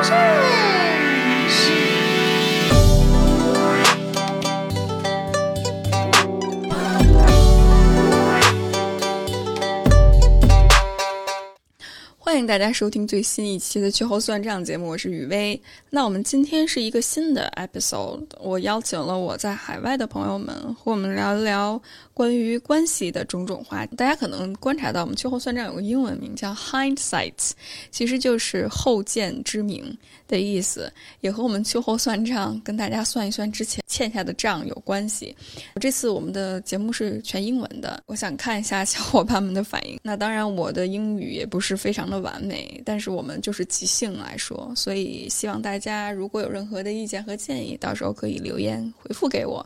Music. 欢迎大家收听最新一期的《秋后算账》节目，我是雨薇。那我们今天是一个新的 episode，我邀请了我在海外的朋友们和我们聊一聊关于关系的种种话题。大家可能观察到，我们秋后算账有个英文名叫 hindsight，其实就是后见之明的意思，也和我们秋后算账跟大家算一算之前欠下的账有关系。这次我们的节目是全英文的，我想看一下小伙伴们的反应。那当然，我的英语也不是非常的完美，但是我们就是即兴来说，所以希望大家如果有任何的意见和建议，到时候可以留言回复给我，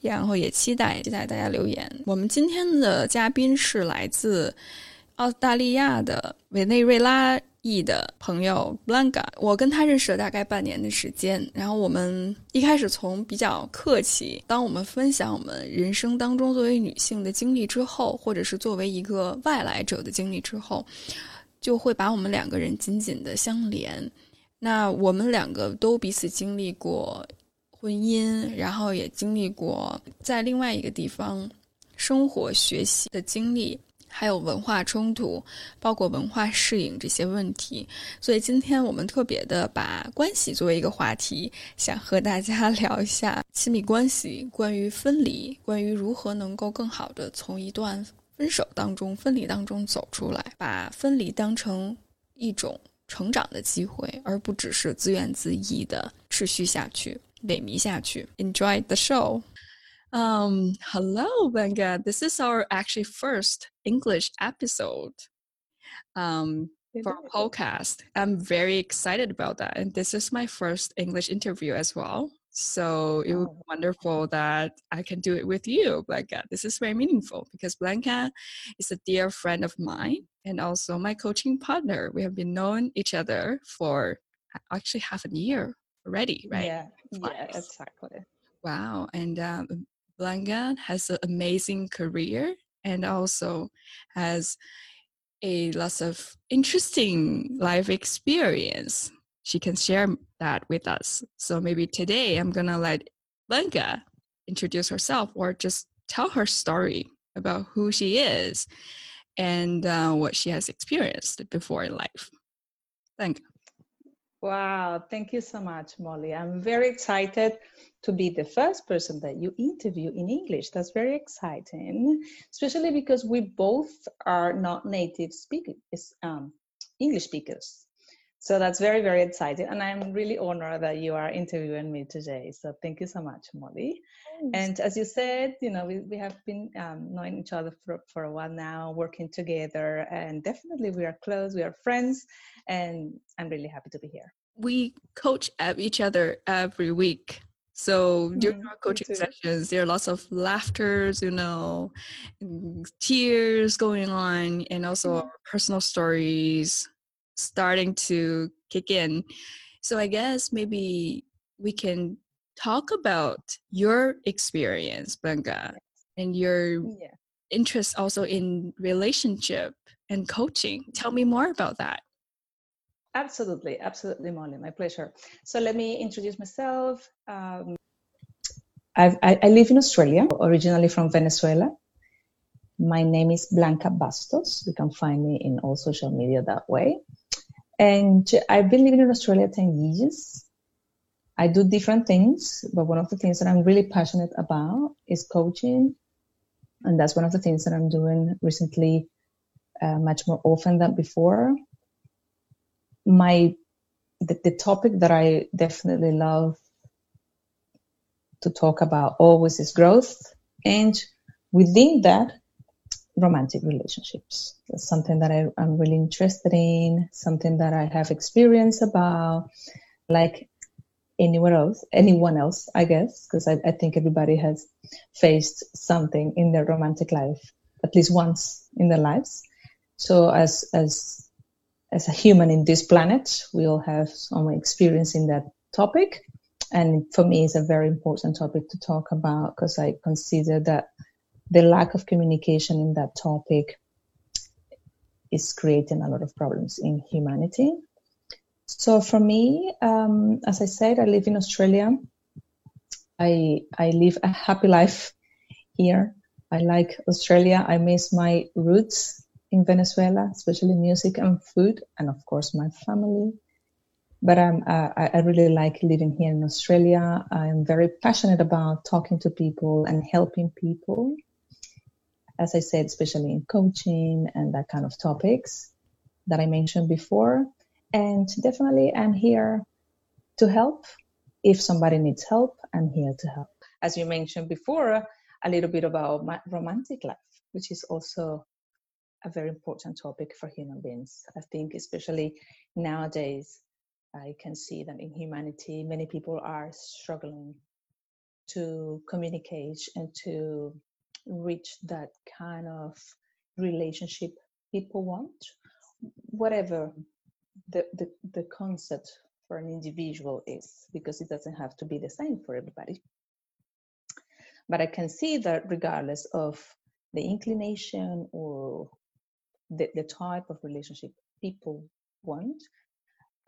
然后也期待期待大家留言。我们今天的嘉宾是来自澳大利亚的委内瑞拉裔的朋友 Blanca，我跟他认识了大概半年的时间，然后我们一开始从比较客气，当我们分享我们人生当中作为女性的经历之后，或者是作为一个外来者的经历之后。就会把我们两个人紧紧的相连。那我们两个都彼此经历过婚姻，然后也经历过在另外一个地方生活、学习的经历，还有文化冲突，包括文化适应这些问题。所以今天我们特别的把关系作为一个话题，想和大家 聊一下亲密关系，关于分离，关于如何能够更好的从一段。分手当中、分离当中走出来，把分离当成一种成长的机会，而不只是自怨自艾的持续下去、萎靡下去。Enjoy the show. Um, hello, Blanca. This is our actually first English episode. Um, for a podcast. I'm very excited about that. And this is my first English interview as well. So it would be oh. wonderful that I can do it with you, Blanca. This is very meaningful because Blanca is a dear friend of mine and also my coaching partner. We have been knowing each other for actually half a year already, right? Yeah, yeah, exactly. Wow. And um, Blanca has an amazing career and also has a lots of interesting life experience she can share that with us. So maybe today I'm gonna let Blanca introduce herself or just tell her story about who she is and uh, what she has experienced before in life. You. Wow, thank you so much, Molly. I'm very excited to be the first person that you interview in English. That's very exciting, especially because we both are not native speakers, um, English speakers. So that's very, very exciting. And I'm really honored that you are interviewing me today. So thank you so much, Molly. Thanks. And as you said, you know, we, we have been um, knowing each other for, for a while now, working together, and definitely we are close, we are friends, and I'm really happy to be here. We coach each other every week. So during mm, our coaching sessions, there are lots of laughters, you know, tears going on, and also mm. personal stories starting to kick in. So I guess maybe we can talk about your experience, Blanca, and your yeah. interest also in relationship and coaching. Tell me more about that. Absolutely, absolutely, Molly. My pleasure. So let me introduce myself. Um, I, I live in Australia, originally from Venezuela. My name is Blanca Bastos. You can find me in all social media that way. And I've been living in Australia 10 years. I do different things, but one of the things that I'm really passionate about is coaching. And that's one of the things that I'm doing recently, uh, much more often than before. My, the, the topic that I definitely love to talk about always is growth. And within that, romantic relationships. That's something that I, am really interested in, something that I have experience about, like anywhere else, anyone else, I guess, because I, I think everybody has faced something in their romantic life at least once in their lives. So as as as a human in this planet, we all have some experience in that topic. And for me, it's a very important topic to talk about because I consider that the lack of communication in that topic is creating a lot of problems in humanity. So for me, um, as I said, I live in Australia. I I live a happy life here. I like Australia. I miss my roots in Venezuela, especially music and food, and of course my family. But um, I, I really like living here in Australia. I'm very passionate about talking to people and helping people. As I said, especially in coaching and that kind of topics that I mentioned before. And definitely, I'm here to help. If somebody needs help, I'm here to help. As you mentioned before, a little bit about my romantic life, which is also a very important topic for human beings. I think, especially nowadays, I can see that in humanity, many people are struggling to communicate and to reach that kind of relationship people want, whatever the, the, the concept for an individual is, because it doesn't have to be the same for everybody. But I can see that regardless of the inclination or the, the type of relationship people want,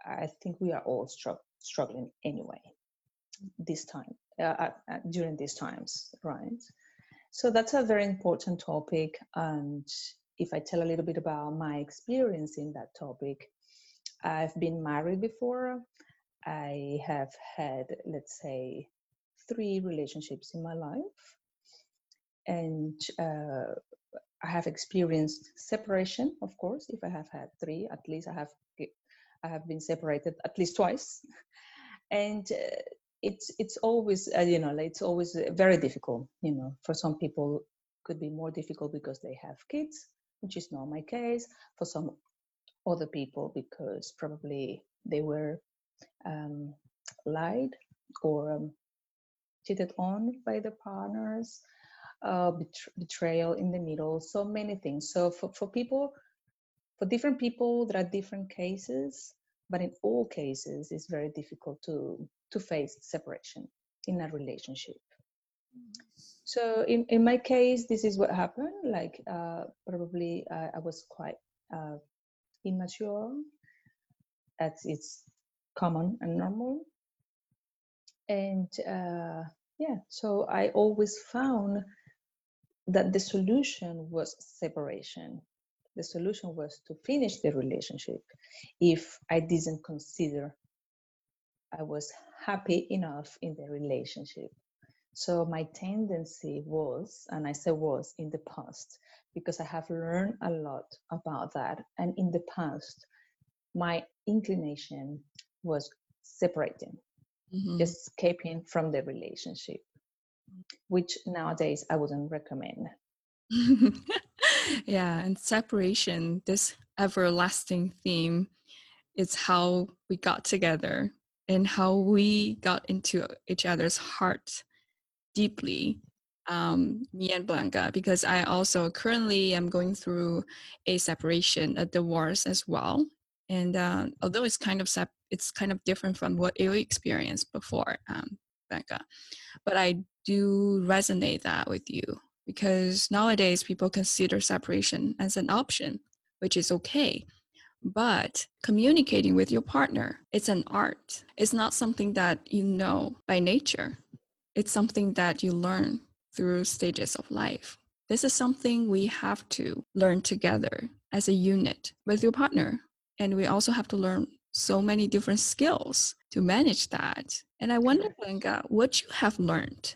I think we are all str- struggling anyway this time uh, uh, during these times, right? So that's a very important topic. And if I tell a little bit about my experience in that topic, I've been married before. I have had, let's say, three relationships in my life. And uh, I have experienced separation, of course. If I have had three, at least I have I have been separated at least twice, and uh, it's it's always uh, you know it's always very difficult. You know, for some people could be more difficult because they have kids, which is not my case. For some other people, because probably they were um, lied or um, cheated on by the partners, uh, betrayal in the middle, so many things. So for, for people for different people, there are different cases, but in all cases, it's very difficult to, to face separation in a relationship. So in, in my case, this is what happened. Like uh, probably uh, I was quite uh, immature. That's it's common and normal. And uh, yeah, so I always found that the solution was separation the solution was to finish the relationship if I didn't consider I was happy enough in the relationship. So my tendency was, and I say was in the past, because I have learned a lot about that. And in the past, my inclination was separating, mm-hmm. escaping from the relationship, which nowadays I wouldn't recommend. yeah, and separation, this everlasting theme, is how we got together and how we got into each other's heart deeply. Um, me and Blanca, because I also currently am going through a separation, a divorce as well. And uh, although it's kind of sep- it's kind of different from what you experienced before, um, Blanca, but I do resonate that with you because nowadays people consider separation as an option, which is okay. But communicating with your partner, it's an art. It's not something that you know by nature. It's something that you learn through stages of life. This is something we have to learn together as a unit with your partner. And we also have to learn so many different skills to manage that. And I wonder, Blanca, what you have learned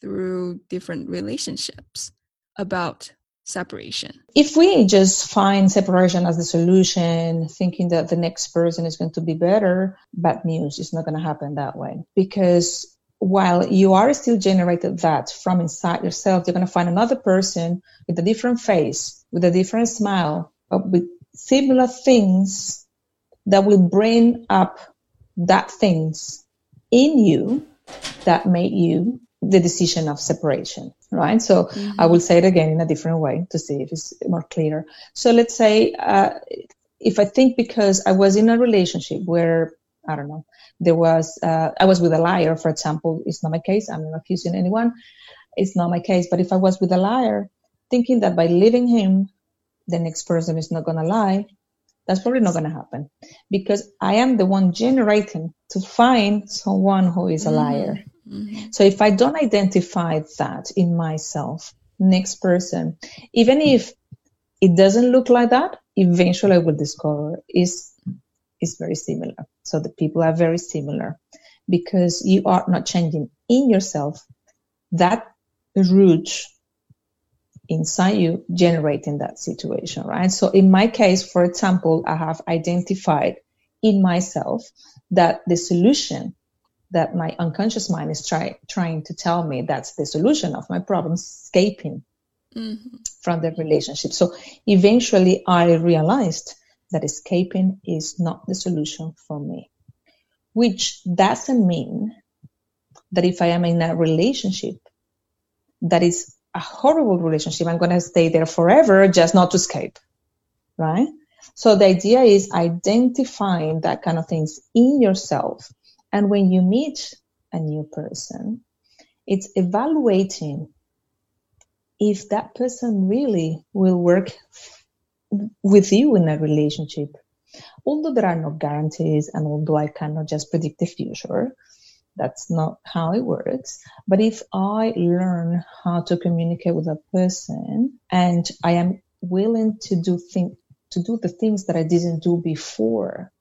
through different relationships about separation. If we just find separation as the solution, thinking that the next person is going to be better, bad news. It's not going to happen that way. Because while you are still generated that from inside yourself, you're going to find another person with a different face, with a different smile, but with similar things that will bring up that things in you that made you the decision of separation, right? So mm-hmm. I will say it again in a different way to see if it's more clear. So let's say uh, if I think because I was in a relationship where I don't know there was uh, I was with a liar, for example, it's not my case. I'm not accusing anyone. It's not my case. But if I was with a liar, thinking that by leaving him, the next person is not gonna lie, That's probably not going to happen because I am the one generating to find someone who is a Mm-hmm. liar. So if I don't identify that in myself, next person, even if it doesn't look like that, eventually I will discover is is very similar. So the people are very similar because you are not changing in yourself that root inside you generating that situation, right? So in my case, for example, I have identified in myself that the solution that my unconscious mind is try, trying to tell me that's the solution of my problem, escaping Mm-hmm. from the relationship. So eventually I realized that escaping is not the solution for me, which doesn't mean that if I am in a relationship that is a horrible relationship, I'm going to stay there forever just not to escape, right? So the idea is identifying that kind of things in yourself. And when you meet a new person, it's evaluating if that person really will work with you in a relationship. Although there are no guarantees and although I cannot just predict the future, that's not how it works. But if I learn how to communicate with a person and I am willing to do thing, to do the things that I didn't do before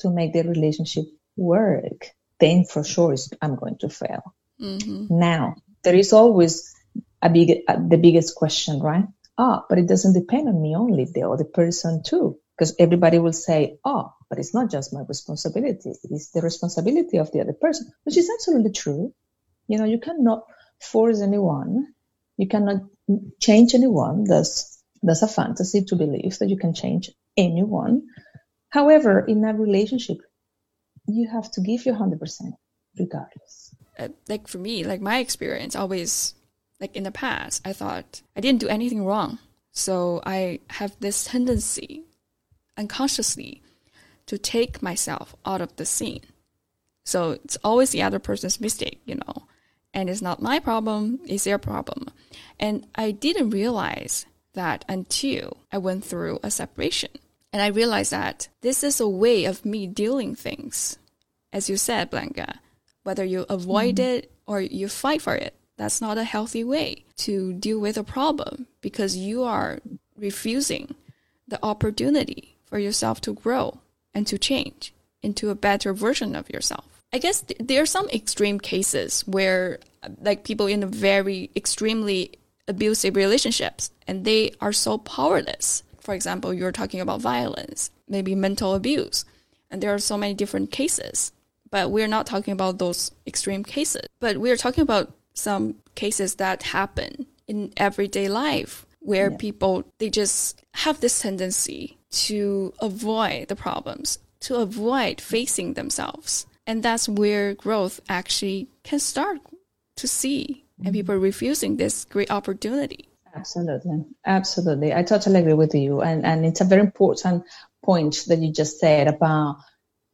to make the relationship work, then for sure it's- I'm going to fail. Mm-hmm. Now, there is always a big, uh, the biggest question, right? Ah, but it doesn't depend on me only, the other person too. Because everybody will say, oh, but it's not just my responsibility. It's the responsibility of the other person, which is absolutely true. You know, you cannot force anyone. You cannot change anyone. That's, that's a fantasy to believe that you can change anyone. However, in a relationship, you have to give your 100% regardless. uh, like for me, like my experience always, like in the past, I thought I didn't do anything wrong. So I have this tendency unconsciously to take myself out of the scene. So it's always the other person's mistake, you know, and it's not my problem, it's their problem. And I didn't realize that until I went through a separation. And I realized that this is a way of me dealing things. As you said, Blanca, whether you avoid mm-hmm. it or you fight for it, that's not a healthy way to deal with a problem because you are refusing the opportunity for yourself to grow and to change into a better version of yourself. I guess th- there are some extreme cases where, like, people in a very extremely abusive relationships and they are so powerless. For example, you're talking about violence, maybe mental abuse, and there are so many different cases. But we're not talking about those extreme cases. But we're talking about some cases that happen in everyday life where people they just have this tendency to avoid the problems, to avoid facing themselves. And that's where growth actually can start to see and people are refusing this great opportunity. Absolutely. Absolutely. I totally agree with you. And, and it's a very important point that you just said about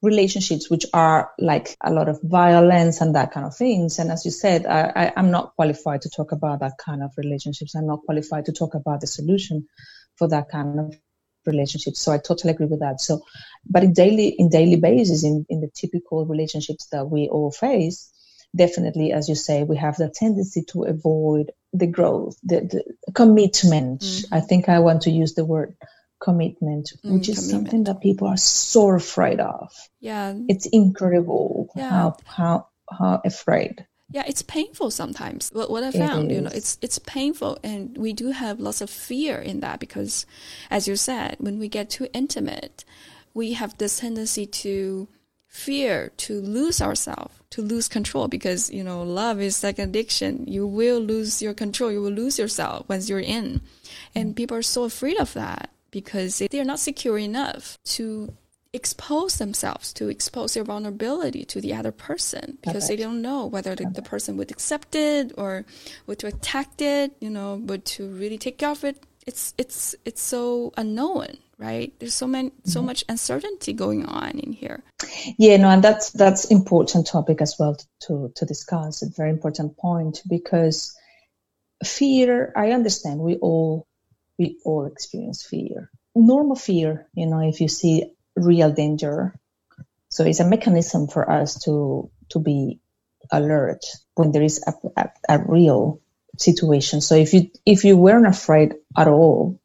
relationships, which are like a lot of violence and that kind of things. And as you said, I, I, I'm not qualified to talk about that kind of relationships. I'm not qualified to talk about the solution for that kind of relationships. So I totally agree with that. So, but in daily, in daily basis, in, in the typical relationships that we all face, definitely, as you say, we have the tendency to avoid the growth, the, the commitment. Mm-hmm. I think I want to use the word commitment, Mm, which is commitment. something that people are so afraid of. Yeah. It's incredible Yeah. how how how afraid. Yeah, it's painful sometimes. What, what I found, you know, it's it's painful, and we do have lots of fear in that because, as you said, when we get too intimate, we have this tendency to fear to lose ourselves, to lose control, because you know, love is like an addiction. You will lose your control. You will lose yourself once you're in, and people are so afraid of that because they are not secure enough to expose themselves to expose their vulnerability to the other person because they don't know whether the, the person would accept it or would to attack it you know would to really take care of it. It's it's it's so unknown right? There's so many so mm-hmm. much uncertainty going on in here. Yeah, no, and that's that's important topic as well to to discuss. A very important point because fear. I understand we all we all experience fear, normal fear, you know, if you see real danger. So it's a mechanism for us to to be alert when there is a, a, a real situation. So if you if you weren't afraid at all,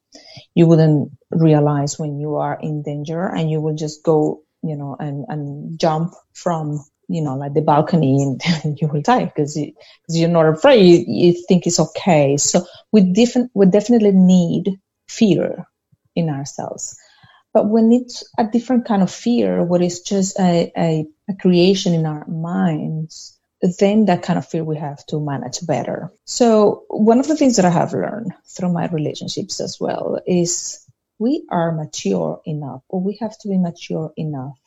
you wouldn't realize when you are in danger and you will just go, you know, and, and jump from, you know, like the balcony and, you will die because you, you're not afraid. You, you think it's okay. So we different, we definitely need fear in ourselves. But when it's a different kind of fear, what is just a, a, a creation in our minds, then that kind of fear we have to manage better. So one of the things that I have learned through my relationships as well is we are mature enough or we have to be mature enough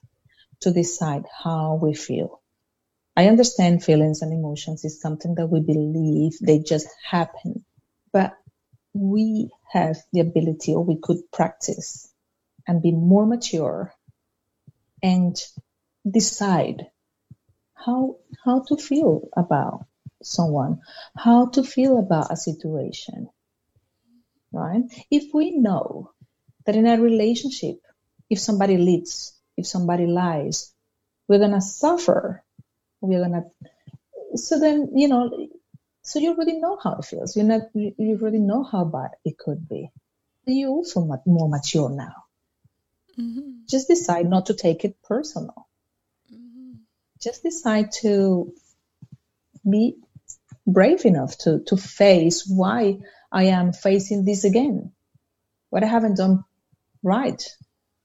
to decide how we feel. I understand feelings and emotions is something that we believe they just happen, but we have the ability or we could practice and be more mature and decide how how to feel about someone, how to feel about a situation. Right? If we know that in a relationship, if somebody leads, if somebody lies, we're gonna suffer. We're gonna so then, you know, so you already know how it feels. You know, you, you already know how bad it could be. You're also more mature now. Mm-hmm. Just decide not to take it personal just decide to be brave enough to, to face why I am facing this again, what I haven't done right,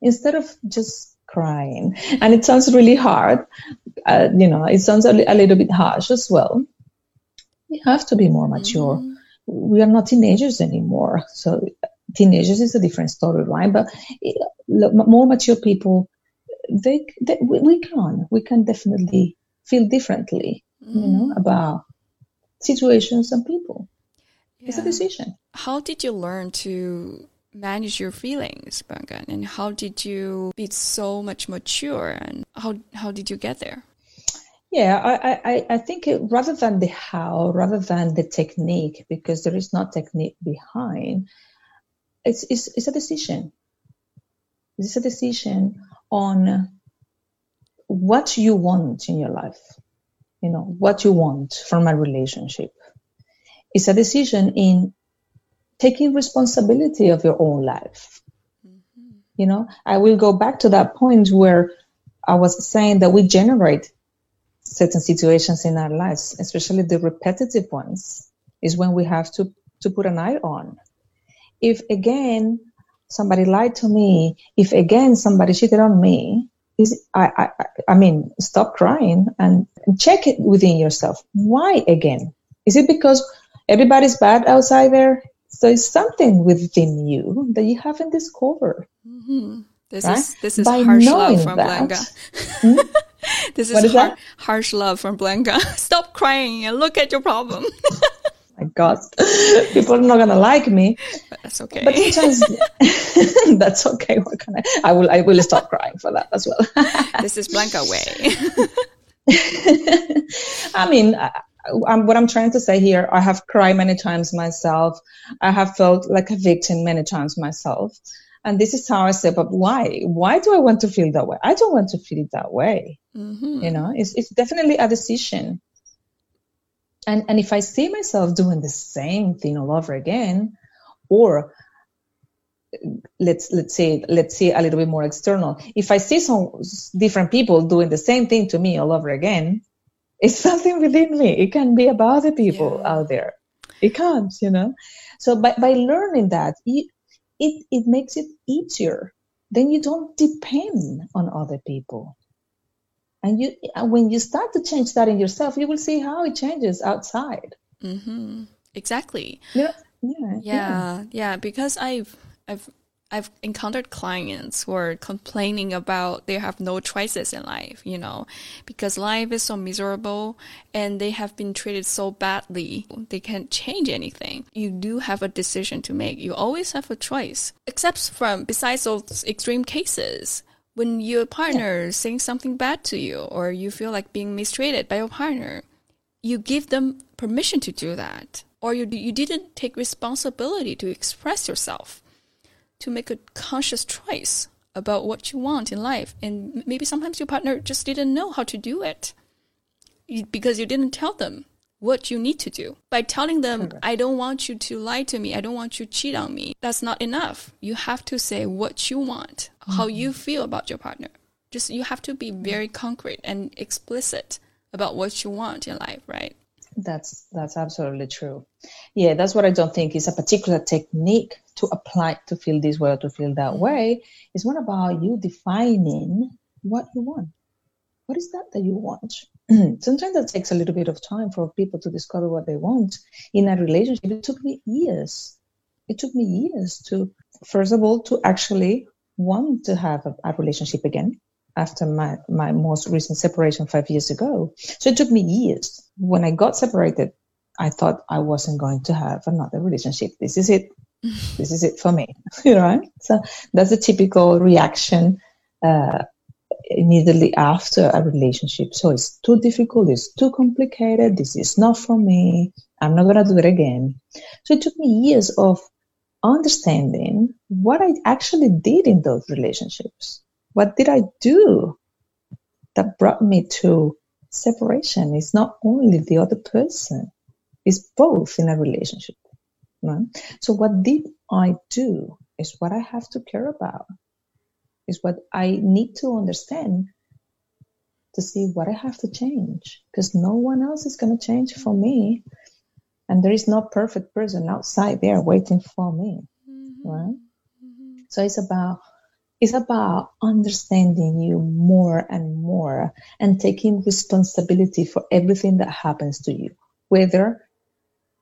instead of just crying. And it sounds really hard, uh, you know, it sounds a, a, little bit harsh as well. We have to be more mature. Mm-hmm. We are not teenagers anymore. So teenagers is a different story, right? But more mature people they, they we can we can definitely feel differently mm. you know mm. about situations and people yeah. it's a decision how did you learn to manage your feelings Blanca and how did you be so much mature and how how did you get there yeah, I, I, I think it, rather than the how, rather than the technique, because there is no technique behind, it's, it's, it's a decision. It's a decision on what you want in your life, you know, what you want from a relationship. It's a decision in taking responsibility of your own life. Mm-hmm. You know, I will go back to that point where I was saying that we generate certain situations in our lives, especially the repetitive ones, is when we have to, to put an eye on. If again, somebody lied to me, if again somebody cheated on me, is I, I I mean, stop crying and check it within yourself. Why again? Is it because everybody's bad outside there? So it's something within you that you haven't discovered. Mm-hmm. This right? is this is By harsh love from that, Blanca. Hmm? this is, is har- harsh love from Blanca. Stop crying and look at your problem. my God, people are not gonna like me. But that's okay. But sometimes that's okay. What can I? I will. I will stop crying for that as well. this is Blanca way. I mean, I, I'm, what I'm trying to say here, I have cried many times myself. I have felt like a victim many times myself. And this is how I say, but why? Why do I want to feel that way? I don't want to feel that way. Mm-hmm. You know, it's, it's definitely a decision and and if i see myself doing the same thing all over again or let's let's say let's say a little bit more external if i see some different people doing the same thing to me all over again it's something within me. It can be about the people yeah. out there. It can't you know? So by, by learning that it, it it makes it easier. Then you don't depend on other people and you when you start to change that in yourself you will see how it changes outside mm-hmm. exactly yeah, yeah yeah yeah because i've i've I've encountered clients who are complaining about they have no choices in life, you know, because life is so miserable and they have been treated so badly. They can't change anything. You do have a decision to make. You always have a choice, except from besides those extreme cases when your partner yeah. saying something bad to you or you feel like being mistreated by your partner, you give them permission to do that. Or you, you didn't take responsibility to express yourself. to make a conscious choice about what you want in life. And maybe sometimes your partner just didn't know how to do it because you didn't tell them what you need to do. By telling them, I don't want you to lie to me, I don't want you to cheat on me, that's not enough. You have to say what you want, mm-hmm. how you feel about your partner. Just you have to be very concrete and explicit about what you want in life, right? That's that's absolutely true. Yeah, that's what I don't think is a particular technique to apply to feel this way or to feel that mm-hmm. way. It's more about you defining what you want. What is that that you want? Sometimes that takes a little bit of time for people to discover what they want in a relationship. It took me years. It took me years to, first of all, to actually want to have a, a relationship again after my, my most recent separation five years ago. So it took me years. When I got separated, I thought I wasn't going to have another relationship. This is it. this is it for me. you know So that's a typical reaction uh, immediately after a relationship. So it's too difficult. It's too complicated. This is not for me. I'm not to do it again. So it took me years of understanding what I actually did in those relationships what did I do that brought me to separation? It's not only the other person, it's both in a relationship. Right? So, what did I do is what I have to care about, is what I need to understand to see what I have to change because no one else is going to change for me. And there is no perfect person outside there waiting for me. Mm-hmm. Right? Mm-hmm. So it's about it's about understanding you more and more and taking responsibility for everything that happens to you, whether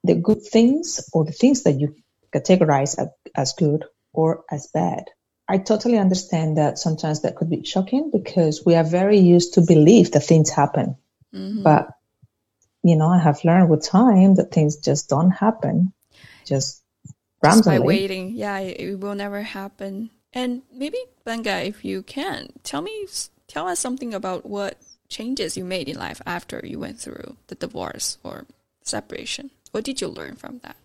the good things or the things that you categorize as good or as bad. I totally understand that sometimes that could be shocking because we are very used to believe that things happen. Mm-hmm. But, you know, I have learned with time that things just don't happen. Just randomly. Just by waiting. Yeah, it will never happen. And maybe Blanca, if you can, tell me, tell us something about what changes you made in life after you went through the divorce or separation. What did you learn from that?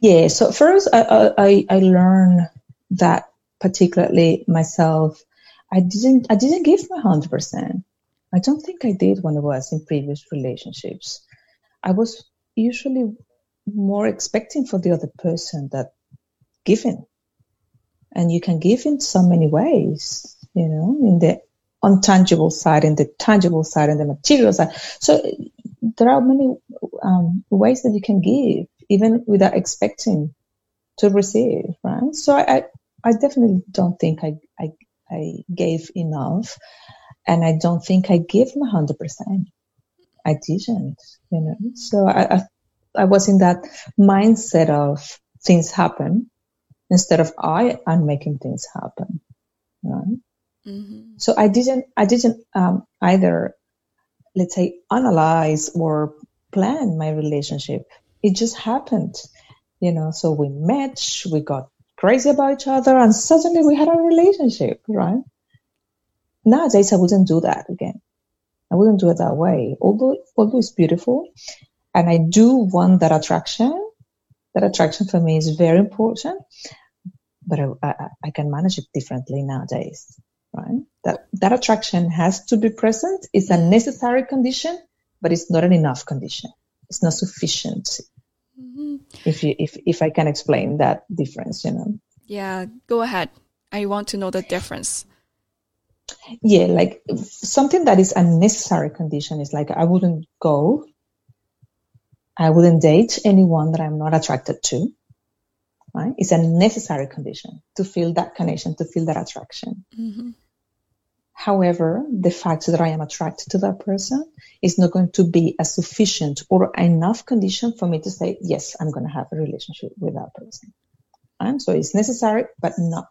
Yeah, so first I I, I learned that particularly myself, I didn't I didn't give my hundred percent. I don't think I did when I was in previous relationships. I was usually more expecting for the other person that giving and you can give in so many ways, you know, in the untangible side, in the tangible side, and the material side. So there are many um, ways that you can give, even without expecting to receive, right? So I, I definitely don't think I, I, I gave enough, and I don't think I give my hundred percent. I didn't, you know. So I, I, I was in that mindset of things happen instead of I am making things happen. Right? Mm-hmm. So I didn't, I didn't um, either, let's say, analyze or plan my relationship. It just happened, you know. So we met, we got crazy about each other, and suddenly we had a relationship, right? Nowadays, I wouldn't do that again. I wouldn't do it that way. Although, although it's beautiful, and I do want that attraction, that attraction for me is very important, but I, I, I can manage it differently nowadays, right? That, that attraction has to be present. It's a necessary condition, but it's not an enough condition. It's not sufficient. If you, if, if I can explain that difference, you know? Yeah, go ahead. I want to know the difference. Yeah, like something that is a necessary condition is like I wouldn't go I wouldn't date anyone that I'm not attracted to. Right? It's a necessary condition to feel that connection, to feel that attraction. Mm-hmm. However, the fact that I am attracted to that person is not going to be a sufficient or enough condition for me to say, yes, I'm going to have a relationship with that person. And so it's necessary, but not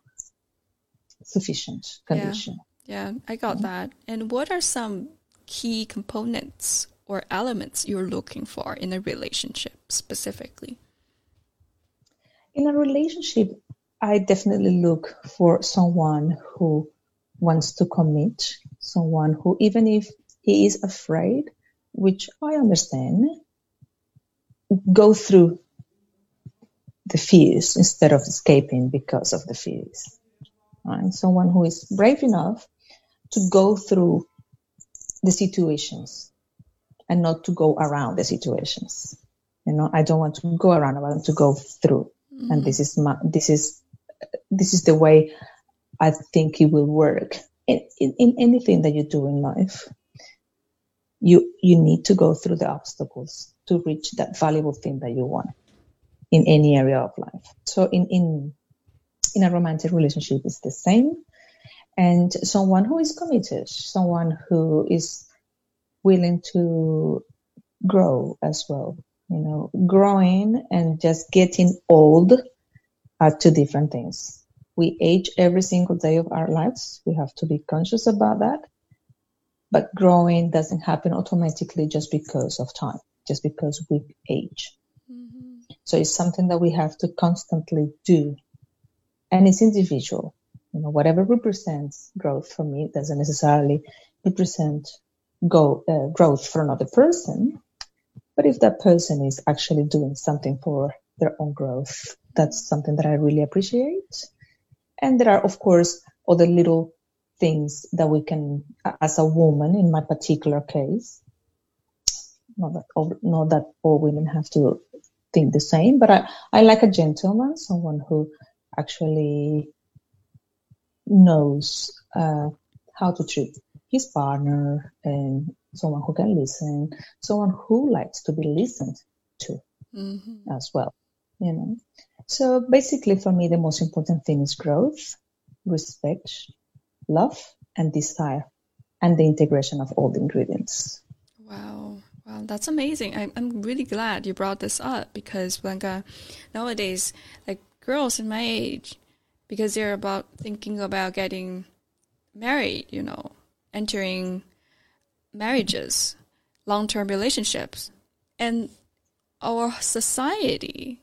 sufficient condition. Yeah, yeah I got mm-hmm. that. And what are some key components or elements you're looking for in a relationship specifically? In a relationship, I definitely look for someone who wants to commit, someone who, even if he is afraid, which I understand, go through the fears instead of escaping because of the fears. Right? Someone who is brave enough to go through the situations and not to go around the situations. You know, I don't want to go around. I want to go through. Mm-hmm. And this is my, this is, this is the way I think it will work in, in, in anything that you do in life. You, you need to go through the obstacles to reach that valuable thing that you want in any area of life. So in, in, in a romantic relationship, it's the same. And someone who is committed, someone who is willing to grow as well. You know, growing and just getting old are two different things. We age every single day of our lives. We have to be conscious about that. But growing doesn't happen automatically just because of time, just because we age. Mm-hmm. So it's something that we have to constantly do. And it's individual. You know, whatever represents growth for me doesn't necessarily represent go uh, growth for another person. But if that person is actually doing something for their own growth, that's something that I really appreciate. And there are, of course, other little things that we can, as a woman, in my particular case, not that all, not that all women have to think the same, but I, I like a gentleman, someone who actually knows uh, how to treat his partner and someone who can listen, someone who likes to be listened to mm-hmm. as well. You know. So basically for me the most important thing is growth, respect, love and desire and the integration of all the ingredients. Wow. Wow, that's amazing. I'm, I'm really glad you brought this up because Blanca, nowadays, like girls in my age, because they're about thinking about getting married, you know, entering marriages, long term relationships. And our society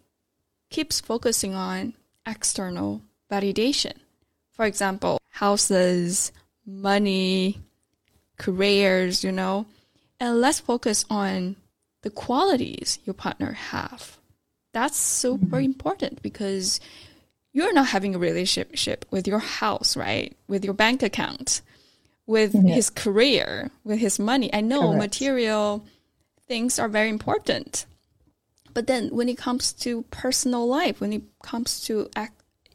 keeps focusing on external validation. For example, houses, money, careers, you know, and let's focus on the qualities your partner have. That's super mm-hmm. important because you're not having a relationship with your house, right? With your bank account with yeah. his career, with his money. I know Correct. material things are very important. But then when it comes to personal life, when it comes to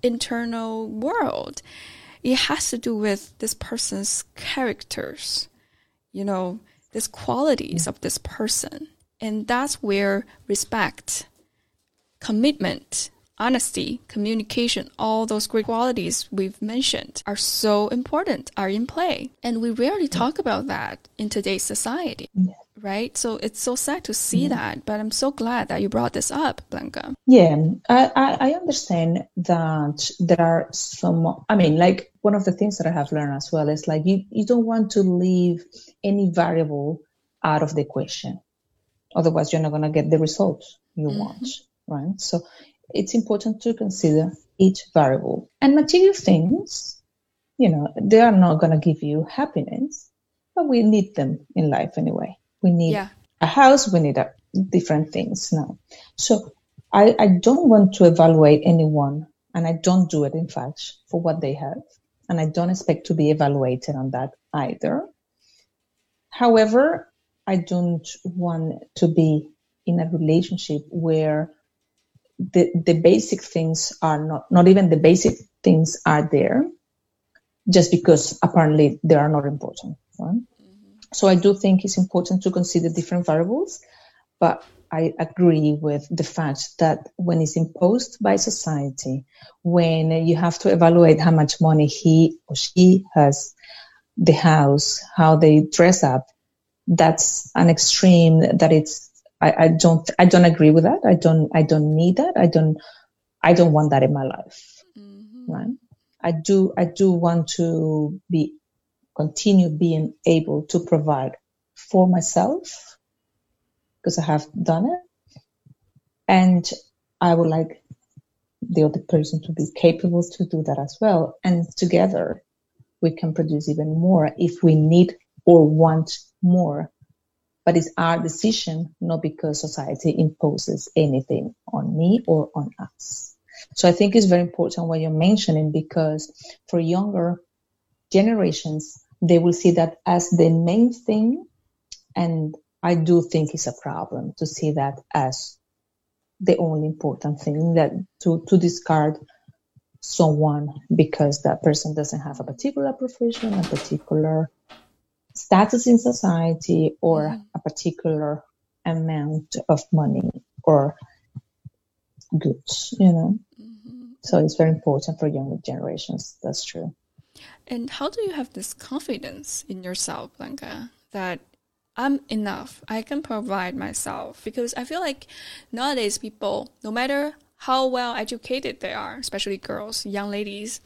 internal world, it has to do with this person's characters, you know, these qualities of this person. And that's where respect, commitment, honesty, communication, all those great qualities we've mentioned are so important, are in play. And we rarely talk about that in today's society. Right? So it's so sad to see yeah. that, but I'm so glad that you brought this up, Blanca. Yeah, I, I understand that there are some, I mean, like one of the things that I have learned as well is like you, you don't want to leave any variable out of the equation. Otherwise, you're not going to get the results you mm-hmm. want, right? So it's important to consider each variable. And material things, you know, they are not going to give you happiness, but we need them in life anyway. We need yeah. a house, we need a, different things now. So I, I don't want to evaluate anyone, and I don't do it, in fact, for what they have. And I don't expect to be evaluated on that either. However, I don't want to be in a relationship where the, the basic things are not, not even the basic things are there just because apparently they are not important. Right? Mm-hmm. So I do think it's important to consider different variables, but I agree with the fact that when it's imposed by society, when you have to evaluate how much money he or she has, the house, how they dress up, that's an extreme that it's I, I don't I don't agree with that. I don't I don't need that. I don't I don't want that in my life. Mm-hmm. Right. I do I do want to be continue being able to provide for myself because I have done it. And I would like the other person to be capable to do that as well. And together we can produce even more if we need or want more but it's our decision, not because society imposes anything on me or on us. So I think it's very important what you're mentioning because for younger generations, they will see that as the main thing. And I do think it's a problem to see that as the only important thing that to, to discard someone because that person doesn't have a particular profession, a particular status in society, or mm-hmm. a particular amount of money or goods, you know. Mm-hmm. So it's very important for younger generations. That's true. And how do you have this confidence in yourself, Blanca, that I'm enough. I can provide myself because I feel like nowadays people, no matter how well educated they are, especially girls, young ladies,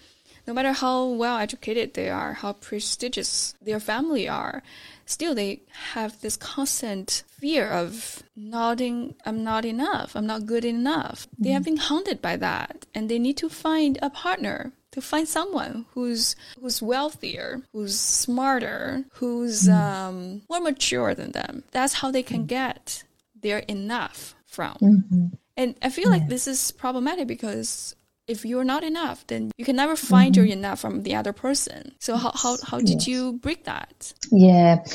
no matter how well educated they are, how prestigious their family are, still they have this constant fear of not in, I'm not enough, I'm not good enough. Mm-hmm. They have been haunted by that and they need to find a partner to find someone who's who's wealthier, who's smarter, who's mm. um, more mature than them. That's how they can get their enough from. Mm-hmm. And I feel like this is problematic because if you're not enough, then you can never find mm-hmm. your enough from the other person. So how how, how did yes. you break that? Yeah.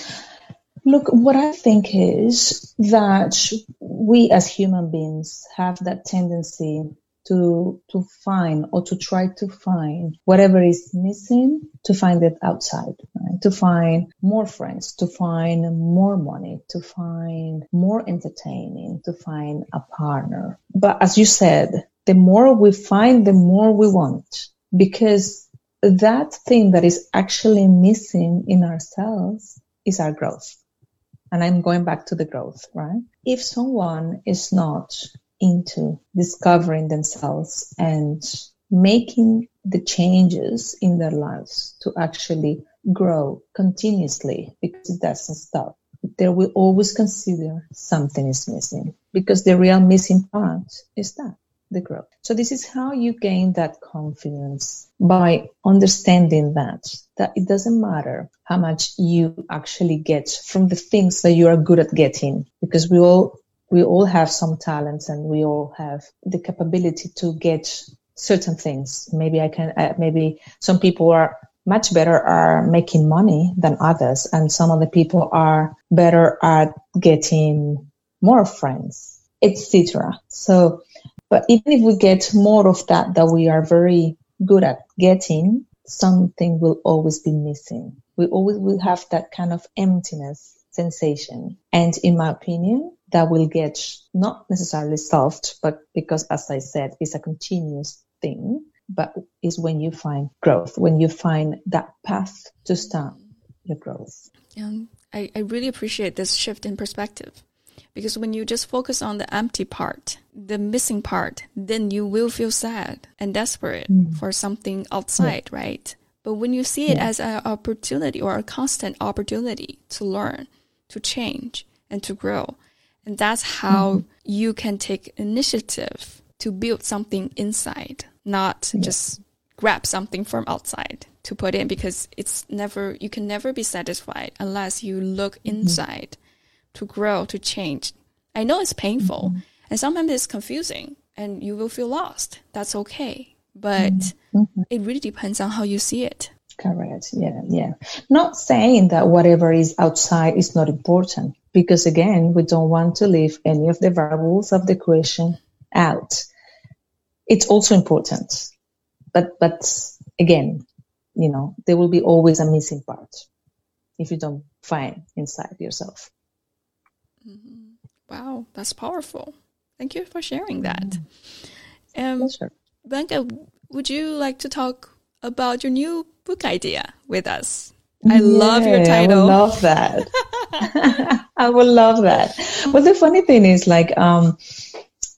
Look, what I think is that we as human beings have that tendency to to find or to try to find whatever is missing to find it outside right? to find more friends to find more money to find more entertaining to find a partner but as you said the more we find the more we want. Because that thing that is actually missing in ourselves is our growth. And i'm going back to the growth right? If someone is not into discovering themselves and making the changes in their lives to actually grow continuously because it doesn't stop. They will always consider something is missing. Because the real missing part is that the growth. So this is how you gain that confidence by understanding that that it doesn't matter how much you actually get from the things that you are good at getting because we all we all have some talents and we all have the capability to get certain things. Maybe I can, uh, maybe some people are much better at making money than others, and some other people are better at getting more friends, etc. So, but even if we get more of that that we are very good at getting, something will always be missing. We always will have that kind of emptiness sensation. And in my opinion, that will get not necessarily solved, but because, as I said, it's a continuous thing, but is when you find growth, when you find that path to start your growth. And I, I really appreciate this shift in perspective because when you just focus on the empty part, the missing part, then you will feel sad and desperate mm. for something outside, yeah. right? But when you see it yeah. as an opportunity or a constant opportunity to learn, to change, and to grow, and that's how mm-hmm. you can take initiative to build something inside, not yeah. just grab something from outside to put in because it's never, you can never be satisfied unless you look mm-hmm. inside to grow, to change. I know it's painful mm-hmm. and sometimes it's confusing and you will feel lost. That's okay. But mm-hmm. it really depends on how you see it. Correct. Yeah. Yeah. Not saying that whatever is outside is not important because again, we don't want to leave any of the variables of the equation out. It's also important, but, but again, you know, there will be always a missing part if you don't find inside yourself. Wow, that's powerful. Thank you for sharing that. Mm-hmm. Um, sure. Blanca, would you like to talk about your new book idea with us? I love your title. I love that. I would love that. But the funny thing is, like, um,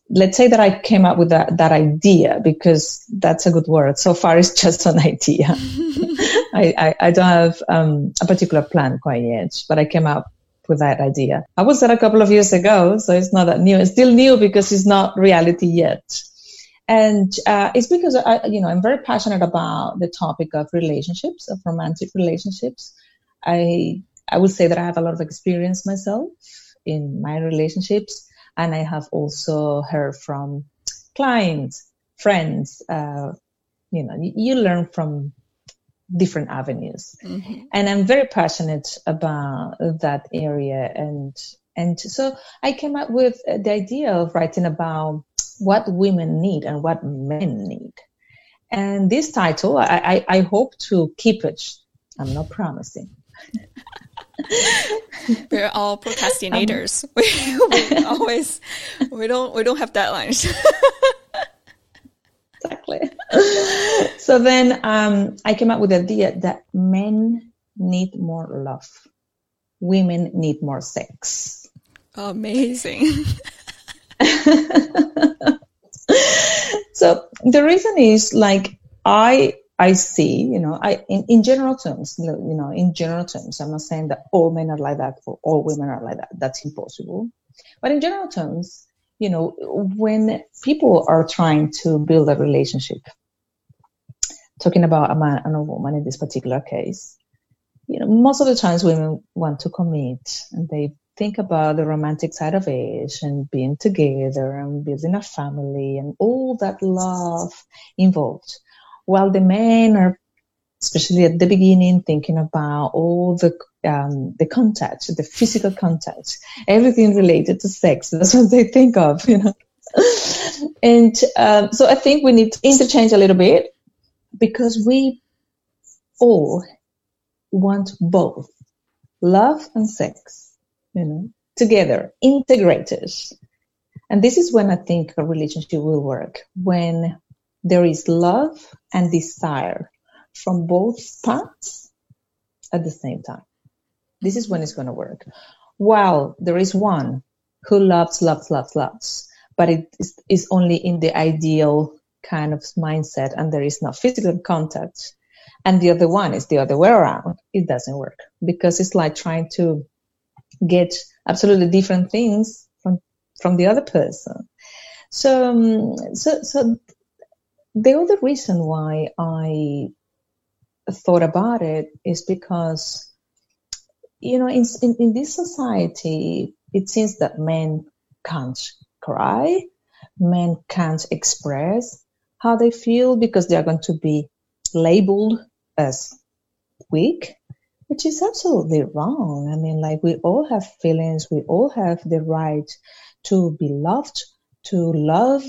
let's say that I came up with that, that idea because that's a good word. So far, it's just an idea. I, I, I, don't have um, a particular plan quite yet, but I came up with that idea. I was there a couple of years ago, so it's not that new. It's still new because it's not reality yet. And uh, it's because I, you know, I'm very passionate about the topic of relationships, of romantic relationships. I I would say that I have a lot of experience myself in my relationships, and I have also heard from clients, friends. Uh, you know, you, you learn from different avenues, mm-hmm. and I'm very passionate about that area. And and so I came up with the idea of writing about what women need and what men need. And this title, I, I, I hope to keep it. I'm not promising. We're all procrastinators. Um, we, we always we don't we don't have deadlines. exactly. So then um, I came up with the idea that men need more love, women need more sex. Amazing. so the reason is like I I see, you know, I in, in general terms, you know, in general terms, I'm not saying that all men are like that or all women are like that. That's impossible. But in general terms, you know, when people are trying to build a relationship, talking about a man and a woman in this particular case, you know, most of the times women want to commit and they think about the romantic side of it and being together and building a family and all that love involved. While the men are especially at the beginning thinking about all the um, the contact the physical contact everything related to sex. That's what they think of you know. And um, so i think we need to interchange a little bit because we all want both love and sex you know together integrated. And this is when i think a relationship will work when there is love and desire from both parts at the same time. This is when it's going to work. While there is one who loves, loves, loves, loves, but it is, is only in the ideal kind of mindset and there is no physical contact. And the other one is the other way around. It doesn't work because it's like trying to get absolutely different things from, from the other person. So, um, so, so the other reason why I thought about it is because, you know, in, in, in this society, it seems that men can't cry, men can't express how they feel because they are going to be labeled as weak, which is absolutely wrong. I mean, like we all have feelings, we all have the right to be loved, to love,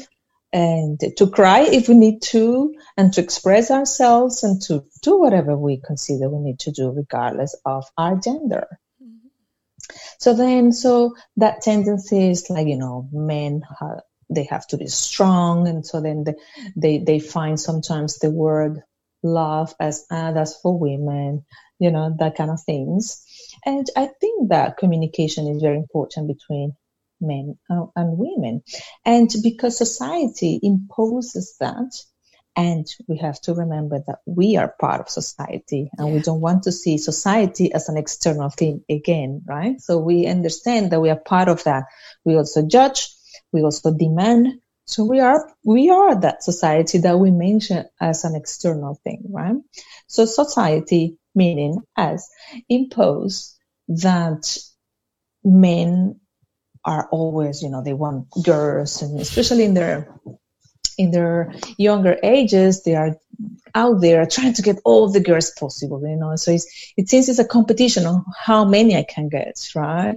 and to cry if we need to, and to express ourselves and to do whatever we consider we need to do, regardless of our gender. Mm-hmm. So then, so that tendency is like, you know, men have, they have to be strong. And so then they, they, they find sometimes the word love as, ah, that's for women, you know, that kind of things. And I think that communication is very important between men uh, and women. And because society imposes that, and we have to remember that we are part of society and yeah. we don't want to see society as an external thing again, right? So we understand that we are part of that. We also judge, we also demand. So we are, we are that society that we mention as an external thing, right? So society, meaning us, impose that men are always, you know, they want girls, and especially in their in their younger ages, they are out there trying to get all the girls possible, you know. So it's, it seems it's a competition on how many I can get, right?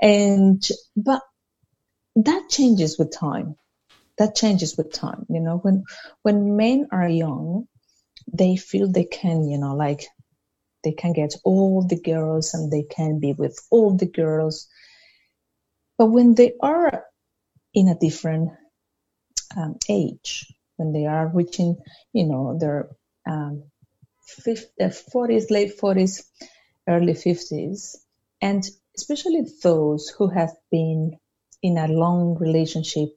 And but that changes with time. That changes with time, you know. When when men are young, they feel they can, you know, like they can get all the girls and they can be with all the girls but when they are in a different um, age, when they are reaching, you know, their um, 50, 40s, uh, late 40s, early 50s, and especially those who have been in a long relationship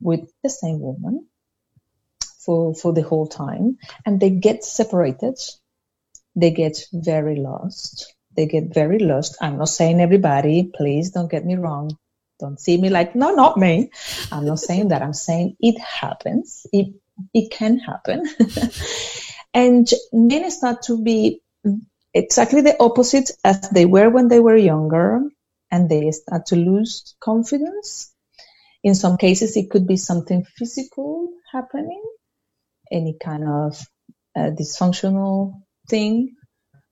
with the same woman for, for the whole time, and they get separated, they get very lost, they get very lost. I'm not saying everybody, please don't get me wrong. Don't see me like, no, not me. I'm not saying that. I'm saying it happens. It, it can happen. and men start to be exactly the opposite as they were when they were younger and they start to lose confidence. In some cases, it could be something physical happening, any kind of uh, dysfunctional thing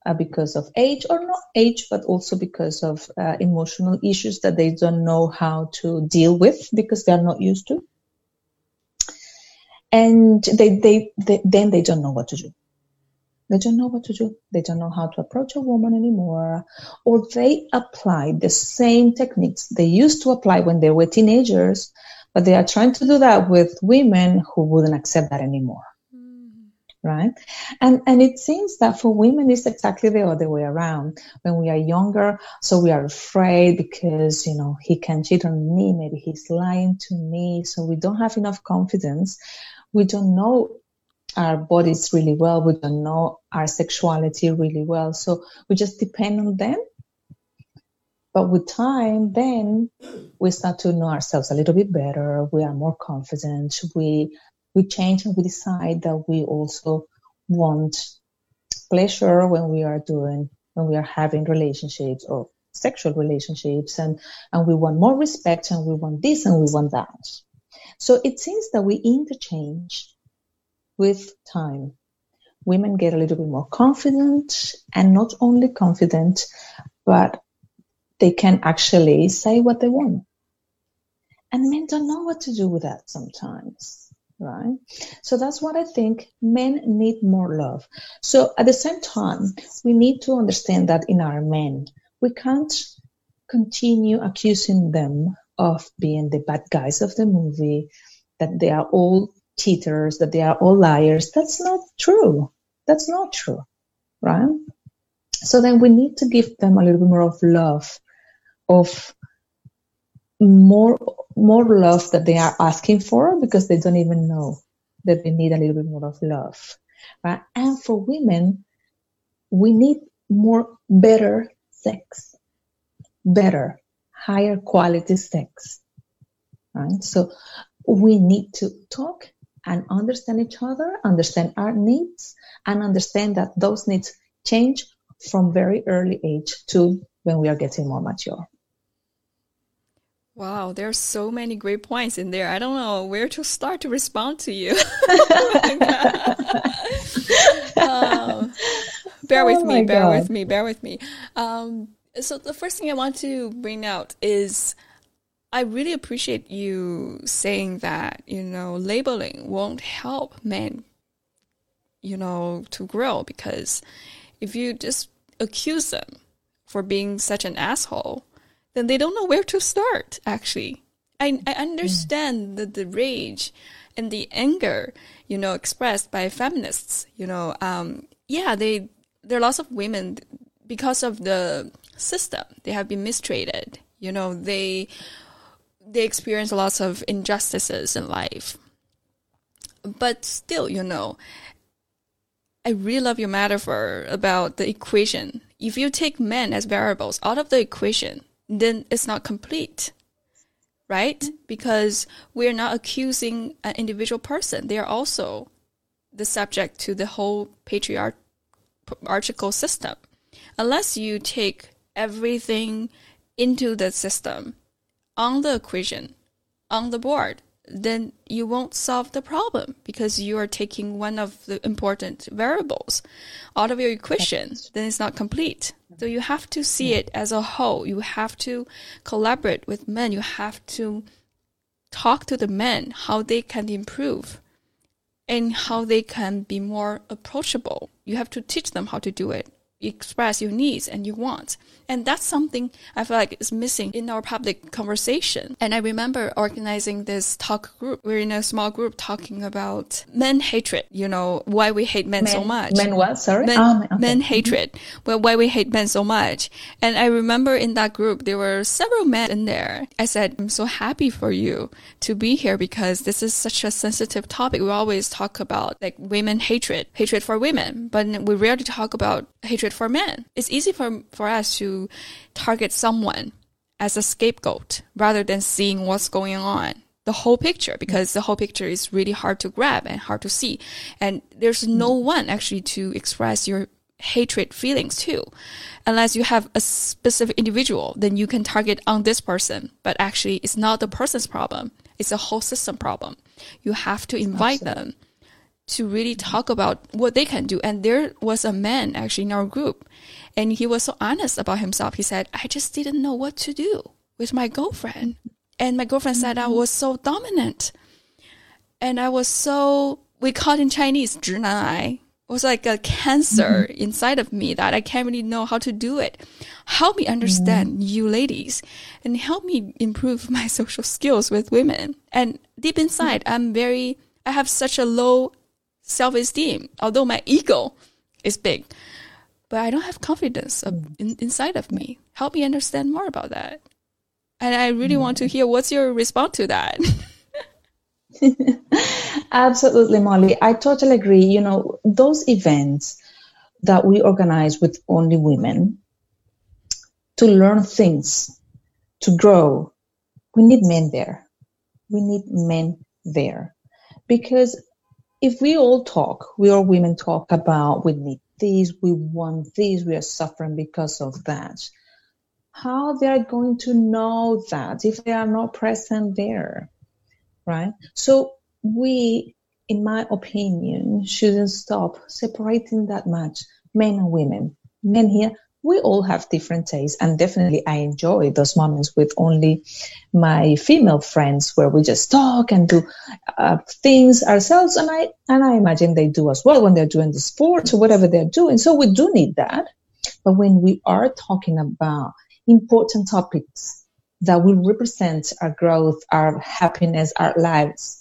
uh, because of age or not age, but also because of uh, emotional issues that they don't know how to deal with because they're not used to. And they, they, they, then they don't know what to do. They don't know what to do. They don't know how to approach a woman anymore. Or they apply the same techniques they used to apply when they were teenagers, but they are trying to do that with women who wouldn't accept that anymore right? And and it seems that for women it's exactly the other way around. When we are younger, so we are afraid because you know he can cheat on me, maybe he's lying to me, so we don't have enough confidence. We don't know our bodies really well. We don't know our sexuality really well, so we just depend on them. But with time, then we start to know ourselves a little bit better. We are more confident. We we change and we decide that we also want pleasure when we are doing when we are having relationships or sexual relationships and and we want more respect and we want this and we want that. So it seems that we interchange with time. Women get a little bit more confident and not only confident but they can actually say what they want. And men don't know what to do with that sometimes right? So that's what I think men need more love. So at the same time, we need to understand that in our men, we can't continue accusing them of being the bad guys of the movie, that they are all cheaters, that they are all liars. That's not true. That's not true, right? So then we need to give them a little bit more of love, of more more love that they are asking for because they don't even know that they need a little bit more of love right? And for women we need more better sex better higher quality sex right? So we need to talk and understand each other understand our needs and understand that those needs change from very early age to when we are getting more mature Wow, there are so many great points in there. I don't know where to start to respond to you. um, bear with oh me, bear God. with me, bear with me. Um, so the first thing I want to bring out is I really appreciate you saying that, you know, labeling won't help men, you know, to grow because if you just accuse them for being such an asshole, then they don't know where to start, actually. I, I understand the, the rage and the anger, you know, expressed by feminists. You know, um, yeah, they there are lots of women because of the system they have been mistreated. You know, they they experience lots of injustices in life. But still, you know, I really love your metaphor about the equation. If you take men as variables out of the equation, then it's not complete right? Because we're not accusing an individual person. They are also the subject to the whole patriarchal system. Unless you take everything into the system on the equation on the board then you won't solve the problem because you are taking one of the important variables out of your equation then it's not complete mm-hmm. so you have to see it as a whole. You have to collaborate with men. You have to talk to the men how they can improve and how they can be more approachable. You have to teach them how to do it express your needs and your wants. And that's something I feel like is missing in our public conversation. And I remember organizing this talk group. We're in a small group talking about men hatred, you know, why we hate men, men so much. Men what? Sorry? Men, oh, okay. men mm-hmm. hatred. Well, why we hate men so much. And I remember in that group, there were several men in there. I said, I'm so happy for you to be here because this is such a sensitive topic. We always talk about like women hatred, hatred for women, but we rarely talk about hatred for men. It's easy for, for us to target someone as a scapegoat rather than seeing what's going on the whole picture because the whole picture is really hard to grab and hard to see and there's mm. no one actually to express your hatred feelings too. Unless you have a specific individual, then you can target on this person, but actually it's not the person's problem. It's a whole system problem. You have to invite Absolutely. them to really talk about what they can do. And there was a man actually in our group, and he was so honest about himself. He said, I just didn't know what to do with my girlfriend. And my girlfriend said I mm-hmm. was so dominant. And I was so, we call it in Chinese, 直男癌. It was like a cancer mm-hmm. inside of me that I can't really know how to do it. Help me understand mm-hmm. you ladies and help me improve my social skills with women. And deep inside, I'm very, I have such a low self esteem, although my ego is big. But I don't have confidence of, mm. in, inside of me. Help me understand more about that. And I really want to mm. hear what's your response to that. Absolutely, Molly. I totally agree. You know, those events that we organize with only women to learn things, to grow, we need men there. We need men there because if we all talk, we all women talk about we need this, we want this, we are suffering because of that. How they are going to know that if they are not present there, right? So we, in my opinion, shouldn't stop separating that much men and women. Men here we all have different tastes and definitely i enjoy those moments with only my female friends where we just talk and do uh, things ourselves and i and i imagine they do as well when they're doing the sports or whatever they're doing. So we do need that. But when we are talking about important topics that will represent our growth our happiness our lives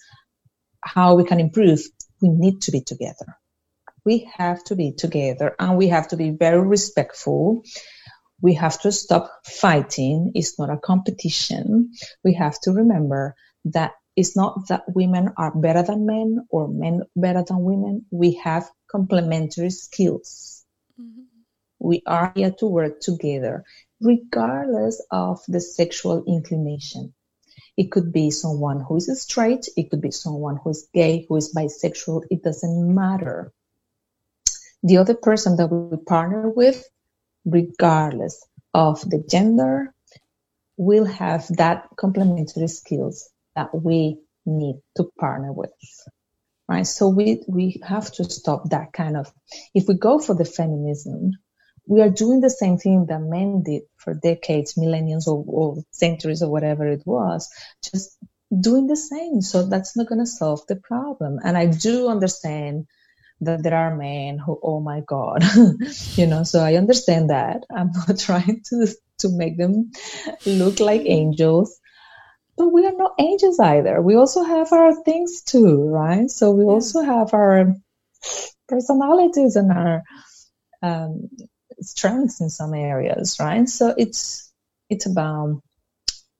how we can improve we need to be together we have to be together and we have to be very respectful. We have to stop fighting. It's not a competition. We have to remember that it's not that women are better than men or men better than women. We have complementary skills. Mm-hmm. We are here to work together, regardless of the sexual inclination. It could be someone who is straight, it could be someone who is gay, who is bisexual. It doesn't matter the other person that we partner with, regardless of the gender, will have that complementary skills that we need to partner with. Right. So we, we have to stop that kind of, if we go for the feminism, we are doing the same thing that men did for decades, millenniums or, or centuries or whatever it was, just doing the same. So that's not going to solve the problem. And I do understand that there are men who, oh my God, you know, so I understand that. I'm not trying to, to make them look like angels, but we are not angels either. We also have our things too, right? So we also have our personalities and our um, strengths in some areas, right? So it's, it's about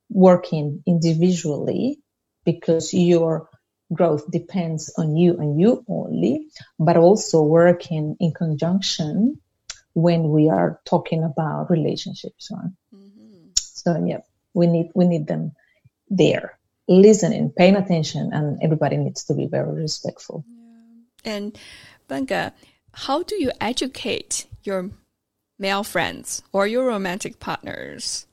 working individually because you're growth depends on you and you only, but also working in conjunction when we are talking about relationships. Right? Mm-hmm. So yeah, we need we need them there, listening, paying attention, and everybody needs to be very respectful. Yeah. And Blanca, how do you educate your male friends or your romantic partners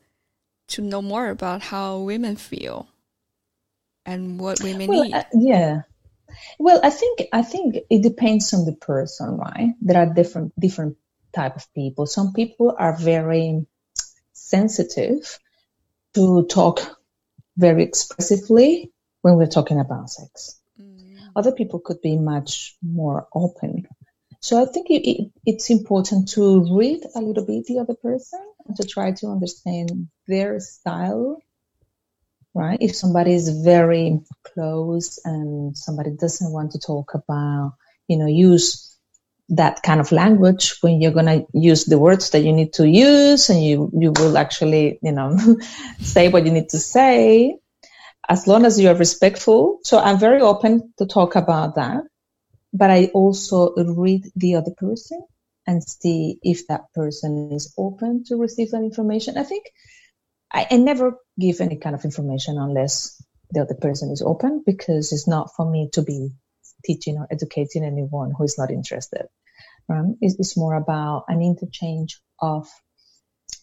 to know more about how women feel? And what women well, need? Uh, yeah. Well, I think I think it depends on the person, right? There are different different type of people. Some people are very sensitive to talk very expressively when we're talking about sex. Mm. Other people could be much more open. So I think it, it, it's important to read a little bit the other person and to try to understand their style right? If somebody is very close and somebody doesn't want to talk about, you know, use that kind of language when you're going to use the words that you need to use and you, you will actually, you know, say what you need to say as long as you are respectful. So I'm very open to talk about that, but I also read the other person and see if that person is open to receive that information. I think I, I never give any kind of information unless the other person is open because it's not for me to be teaching or educating anyone who is not interested. Right? It's, it's more about an interchange of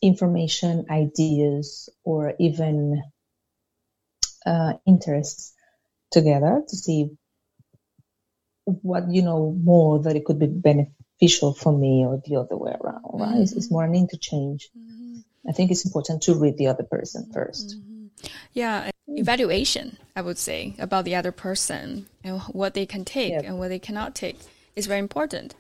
information, ideas, or even uh, interests together to see what you know more that it could be beneficial for me or the other way around. Right? Mm-hmm. It's, it's, more an interchange. Mm-hmm. I think it's important to read the other person 1st mm-hmm. Yeah, evaluation, I would say, about the other person and what they can take yep. and what they cannot take is very important.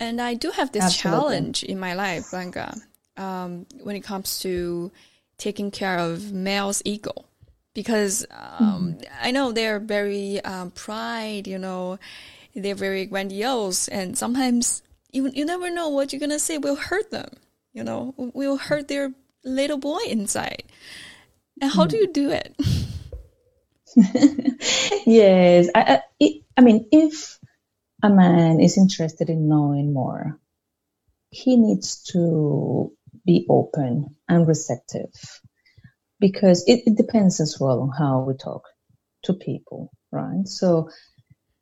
And I do have this Absolutely. challenge in my life, Blanca, um, when it comes to taking care of male's ego. Because um, mm. I know they're very um, pride, you know, they're very grandiose, and sometimes you you never know what you're gonna say will hurt them. You know, will hurt their little boy inside. And how do you do it? yes, I, I, I mean, if a man is interested in knowing more, he needs to be open and receptive because it, it, depends as well on how we talk to people, right? So,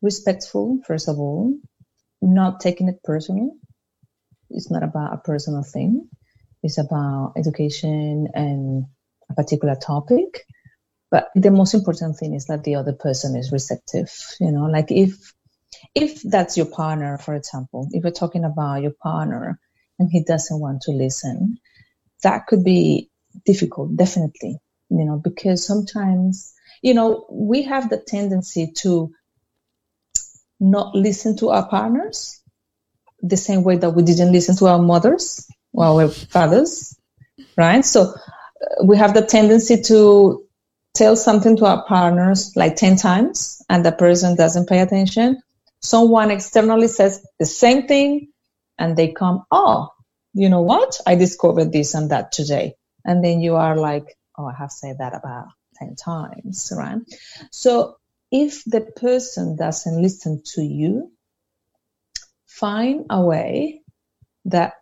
respectful, first of all, not taking it personal. It's not about a personal thing, it's about education and a particular topic. But the most important thing is that the other person is receptive. You know, like if if that's your partner, for example, if we're talking about your partner and he doesn't want to listen, that could be difficult, definitely. You know, because sometimes, you know, we have the tendency to not listen to our partners the same way that we didn't listen to our mothers or our fathers, right? So uh, we have the tendency to tell something to our partners like 10 times and the person doesn't pay attention someone externally says the same thing and they come, oh, you know what? I discovered this and that today. And then you are like, oh, I have said that about 10 times, right? So if the person doesn't listen to you, find a way that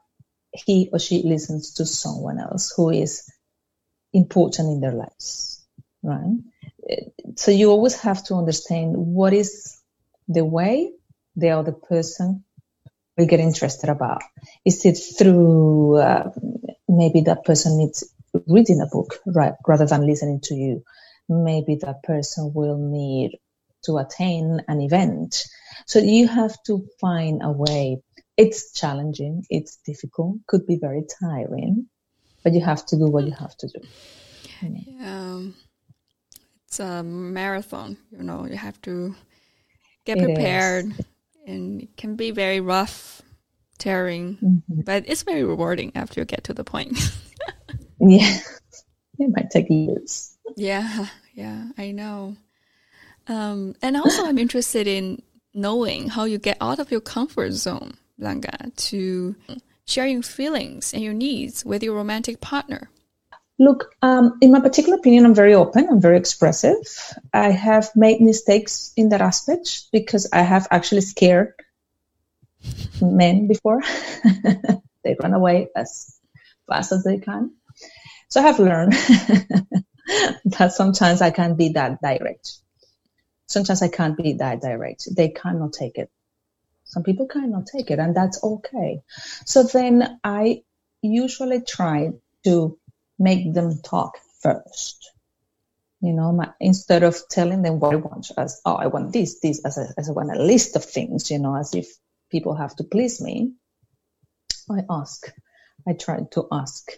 he or she listens to someone else who is important in their lives, right? So you always have to understand what is the way the other person will get interested about. Is it through uh, maybe that person needs reading a book right, rather than listening to you? Maybe that person will need to attend an event. So you have to find a way. It's challenging, it's difficult, could be very tiring, but you have to do what you have to do. Yeah. It's a marathon, you know, you have to get prepared and it can be very rough tearing mm-hmm. but it's very rewarding after you get to the point yeah it might take years yeah yeah i know um, and also i'm interested in knowing how you get out of your comfort zone blanca to sharing feelings and your needs with your romantic partner Look, um, in my particular opinion, I'm very open. I'm very expressive. I have made mistakes in that aspect because I have actually scared men before. they run away as fast as they can. So I have learned that sometimes I can't be that direct. Sometimes I can't be that direct. They cannot take it. Some people cannot take it, and that's okay. So then I usually try to make them talk first. You know, my, instead of telling them what I want as, oh, I want this, this, as, a, as I want a list of things, you know, as if people have to please me. I ask. I try to ask.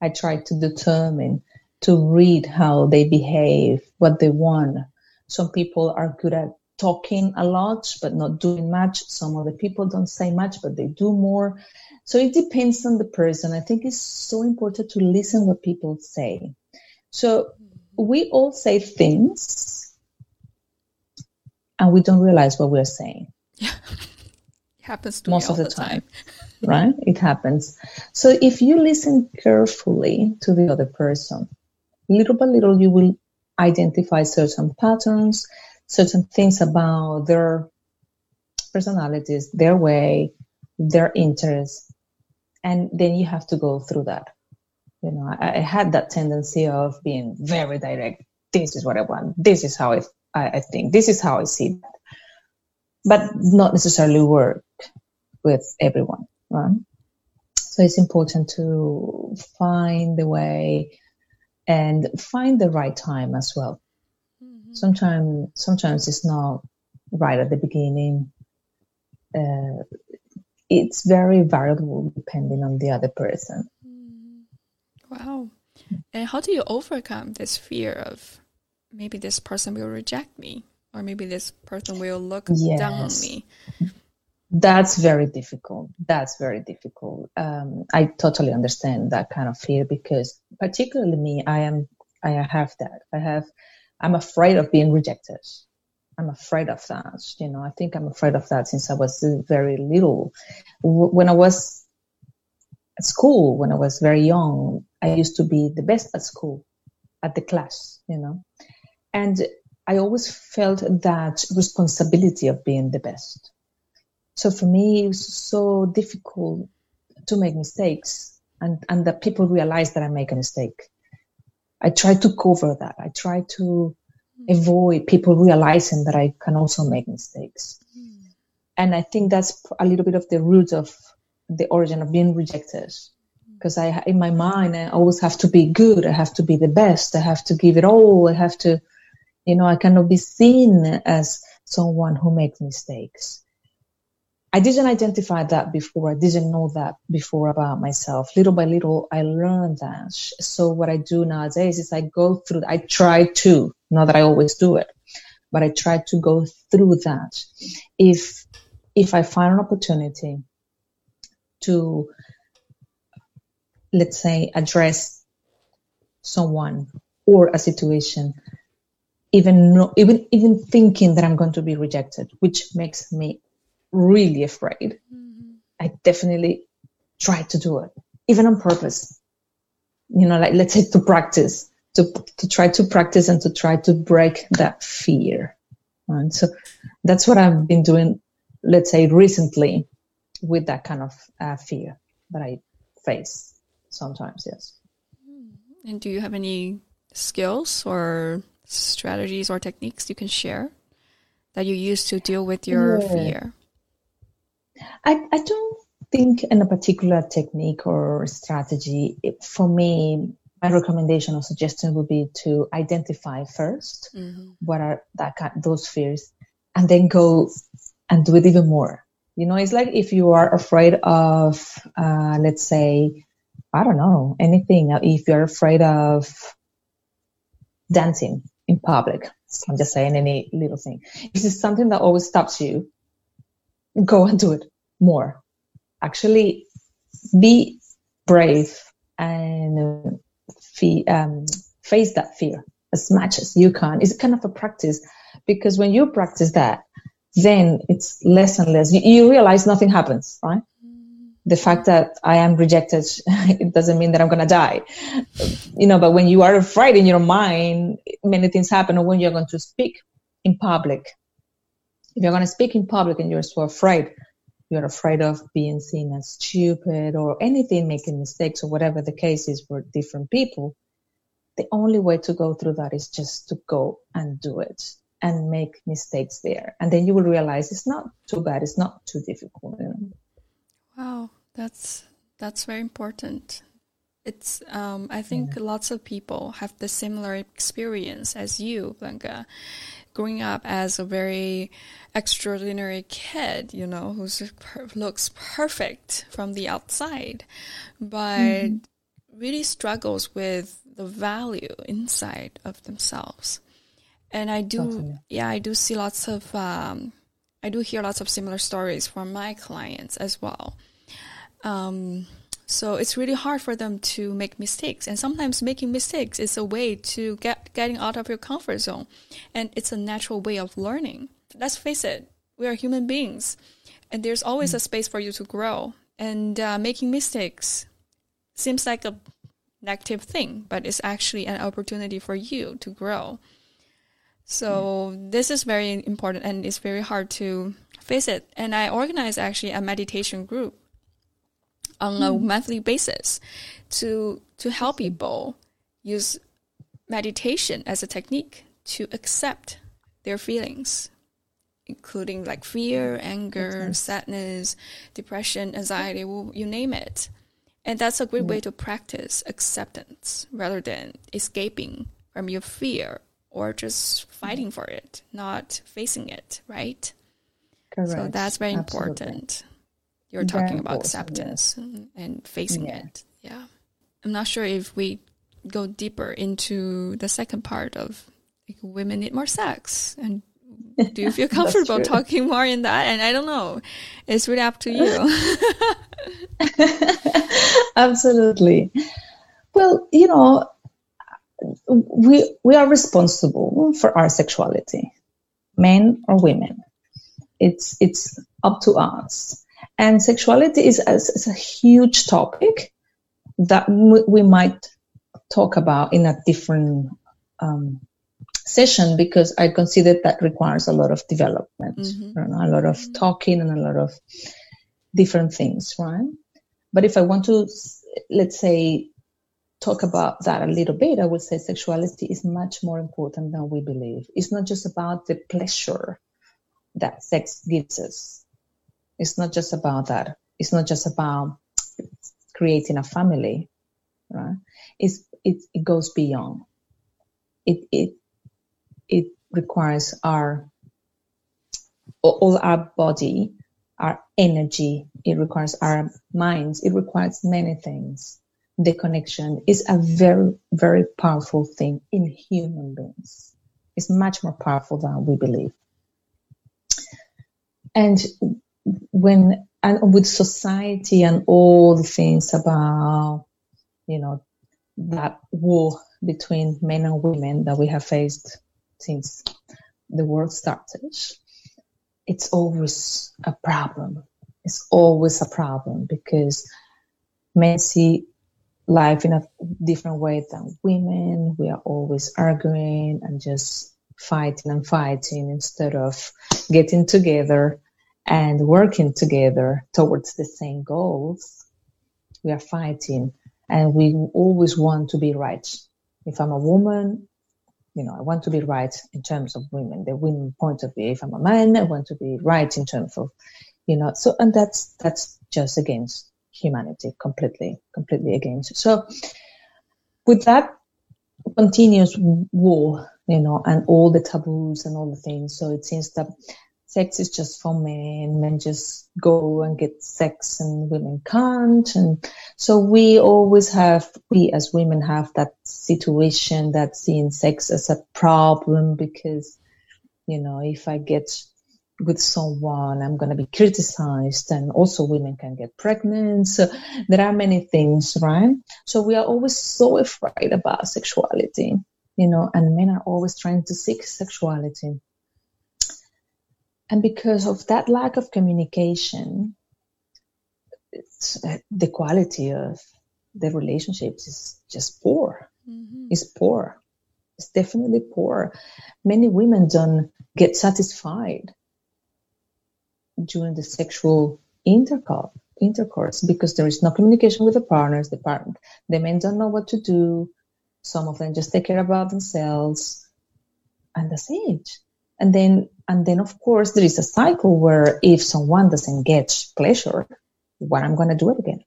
I try to determine, to read how they behave, what they want. Some people are good at talking a lot, but not doing much. Some other people don't say much, but they do more. So it depends on the person. I think it's so important to listen what people say. So we all say things and we don't realize what we're saying. Yeah. It happens to most of the, the time. time. right? It happens. So if you listen carefully to the other person, little by little you will identify certain patterns, certain things about their personalities, their way, their interests, and then you have to go through that. You know I, I, had that tendency of being very direct. This is what i want. This is how i, I, I think. This is how i see that. But not necessarily work with everyone, right? So it's important to find the way and find the right time as well. Sometimes, sometimes it's not right at the beginning. Uh, it's very variable depending on the other person. Mm-hmm. Wow. And how do you overcome this fear of maybe this person will reject me or maybe this person will look yes. down on me? That's very difficult. That's very difficult. Um, I totally understand that kind of fear because, particularly me, I am. I have that. I have. I'm afraid of being rejected. I'm afraid of that. You know, I think I'm afraid of that since I was very little. When I was at school, when I was very young, I used to be the best at school, at the class, you know. And I always felt that responsibility of being the best. So for me, it was so difficult to make mistakes and, and that people realize that I make a mistake. I try to cover that. I try to avoid people realizing that I can also make mistakes. Mm. And I think that's a little bit of the root of the origin of being rejected. Because I, in my mind, I always have to be good. I have to be the best. I have to give it all. I have to, you know, I cannot be seen as someone who makes mistakes. I didn't identify that before. I didn't know that before about myself. Little by little, I learned that. So what I do nowadays is I go through, I try to, not that I always do it, but I try to go through that. If, if I find an opportunity to, let's say, address someone or a situation, even even even thinking that I'm going to be rejected, which makes me really afraid, mm-hmm. I definitely try to do it, even on purpose. You know, like let's say to practice, to to try to practice and to try to break that fear. And so that's what I've been doing, let's say recently, with that kind of uh, fear that I face sometimes. Yes. Mm-hmm. And do you have any skills or strategies or techniques you can share that you use to deal with your yeah. fear? I, I don't think in a particular technique or strategy. It, for me, my recommendation or suggestion would be to identify 1st mm-hmm. what are that those fears, and then go and do it even more. You know, it's like if you are afraid of, uh, let's say, I don't know, anything. If you're afraid of dancing in public, I'm just saying any little thing. This is something that always stops you, go and do it more. Actually, be brave and um, face that fear as much as you can. It's kind of a practice because when you practice that, then it's less and less. You, you realize nothing happens, right? The fact that I am rejected, it doesn't mean that I'm going to die. You know, but when you are afraid in your mind, many things happen. Or when you're going to speak in public, if you're going to speak in public and you're so afraid, you're afraid of being seen as stupid or anything, making mistakes or whatever the case is for different people, the only way to go through that is just to go and do it and make mistakes there. And then you will realize it's not too bad, it's not too difficult. You know? Wow, that's that's very important. It's um, I think yeah. lots of people have the similar experience as you, Blanca growing up as a very extraordinary kid, you know, who looks perfect from the outside, but mm-hmm. really struggles with the value inside of themselves. And I do, yeah, I do see lots of, um, I do hear lots of similar stories from my clients as well. Um, so it's really hard for them to make mistakes. And sometimes making mistakes is a way to get getting out of your comfort zone. And it's a natural way of learning. Let's face it, we are human beings. And there's always a space for you to grow. And uh, making mistakes seems like a negative thing, but it's actually an opportunity for you to grow. So this is very important and it's very hard to face it. And I organize actually a meditation group on a monthly basis to to help people use meditation as a technique to accept their feelings including like fear, anger, sadness, depression, anxiety, you name it. And that's a great way mm. to practice acceptance rather than escaping from your fear or just fighting mm. for it, not facing it, right? Correct. So that's very Absolutely. important. You're talking about acceptance and- and facing Yeah. it. Yeah. I'm not sure if we go deeper into the second part of like, women need more sex. And do you feel comfortable talking more in that? And I don't know. It's really up to you. Absolutely. Well, you know, we we are responsible for our sexuality, men or women. It's it's up to us. And sexuality is, a huge topic that m- we might talk about in a different um, session because I consider that requires a lot of development, Mhm. you know, a lot of talking and a lot of different things, right? But if I want to, let's say, talk about that a little bit, I would say sexuality is much more important than we believe. It's not just about the pleasure that sex gives us. It's not just about that. It's not just about creating a family, right? It's, it, it goes beyond. It, it, it requires our, all our body, our energy. It requires our minds. It requires many things. The connection is a very, very powerful thing in human beings. It's much more powerful than we believe. And when, and with society and all the things about, you know, that war between men and women that we have faced since the world started, it's always a problem. It's always a problem because men see life in a different way than women. We are always arguing and just fighting and fighting instead of getting together and working together towards the same goals. We are fighting and we always want to be right. If I'm a woman, you know, I want to be right in terms of women, the women point of view. If I'm a man, I want to be right in terms of, you know, so, and that's, that's just against humanity, completely, completely against. So with that continuous war, you know, and all the taboos and all the things, so it seems that sex is just for men, men just go and get sex and women can't. And so we always have, we as women have that situation that seeing sex as a problem because, you know, if I get with someone, I'm going to be criticized and also women can get pregnant. So there are many things, right? So we are always so afraid about sexuality, you know, and men are always trying to seek sexuality. And because of that lack of communication, it's, uh, the quality of the relationships is just poor. Mhm. It's poor. It's definitely poor. Many women don't get satisfied during the sexual intercourse, intercourse because there is no communication with the partners. The part, the men don't know what to do. Some of them just take care about themselves, and that's it. And then, and then, of course, there is a cycle where if someone doesn't get pleasure, what I'm going to do it again.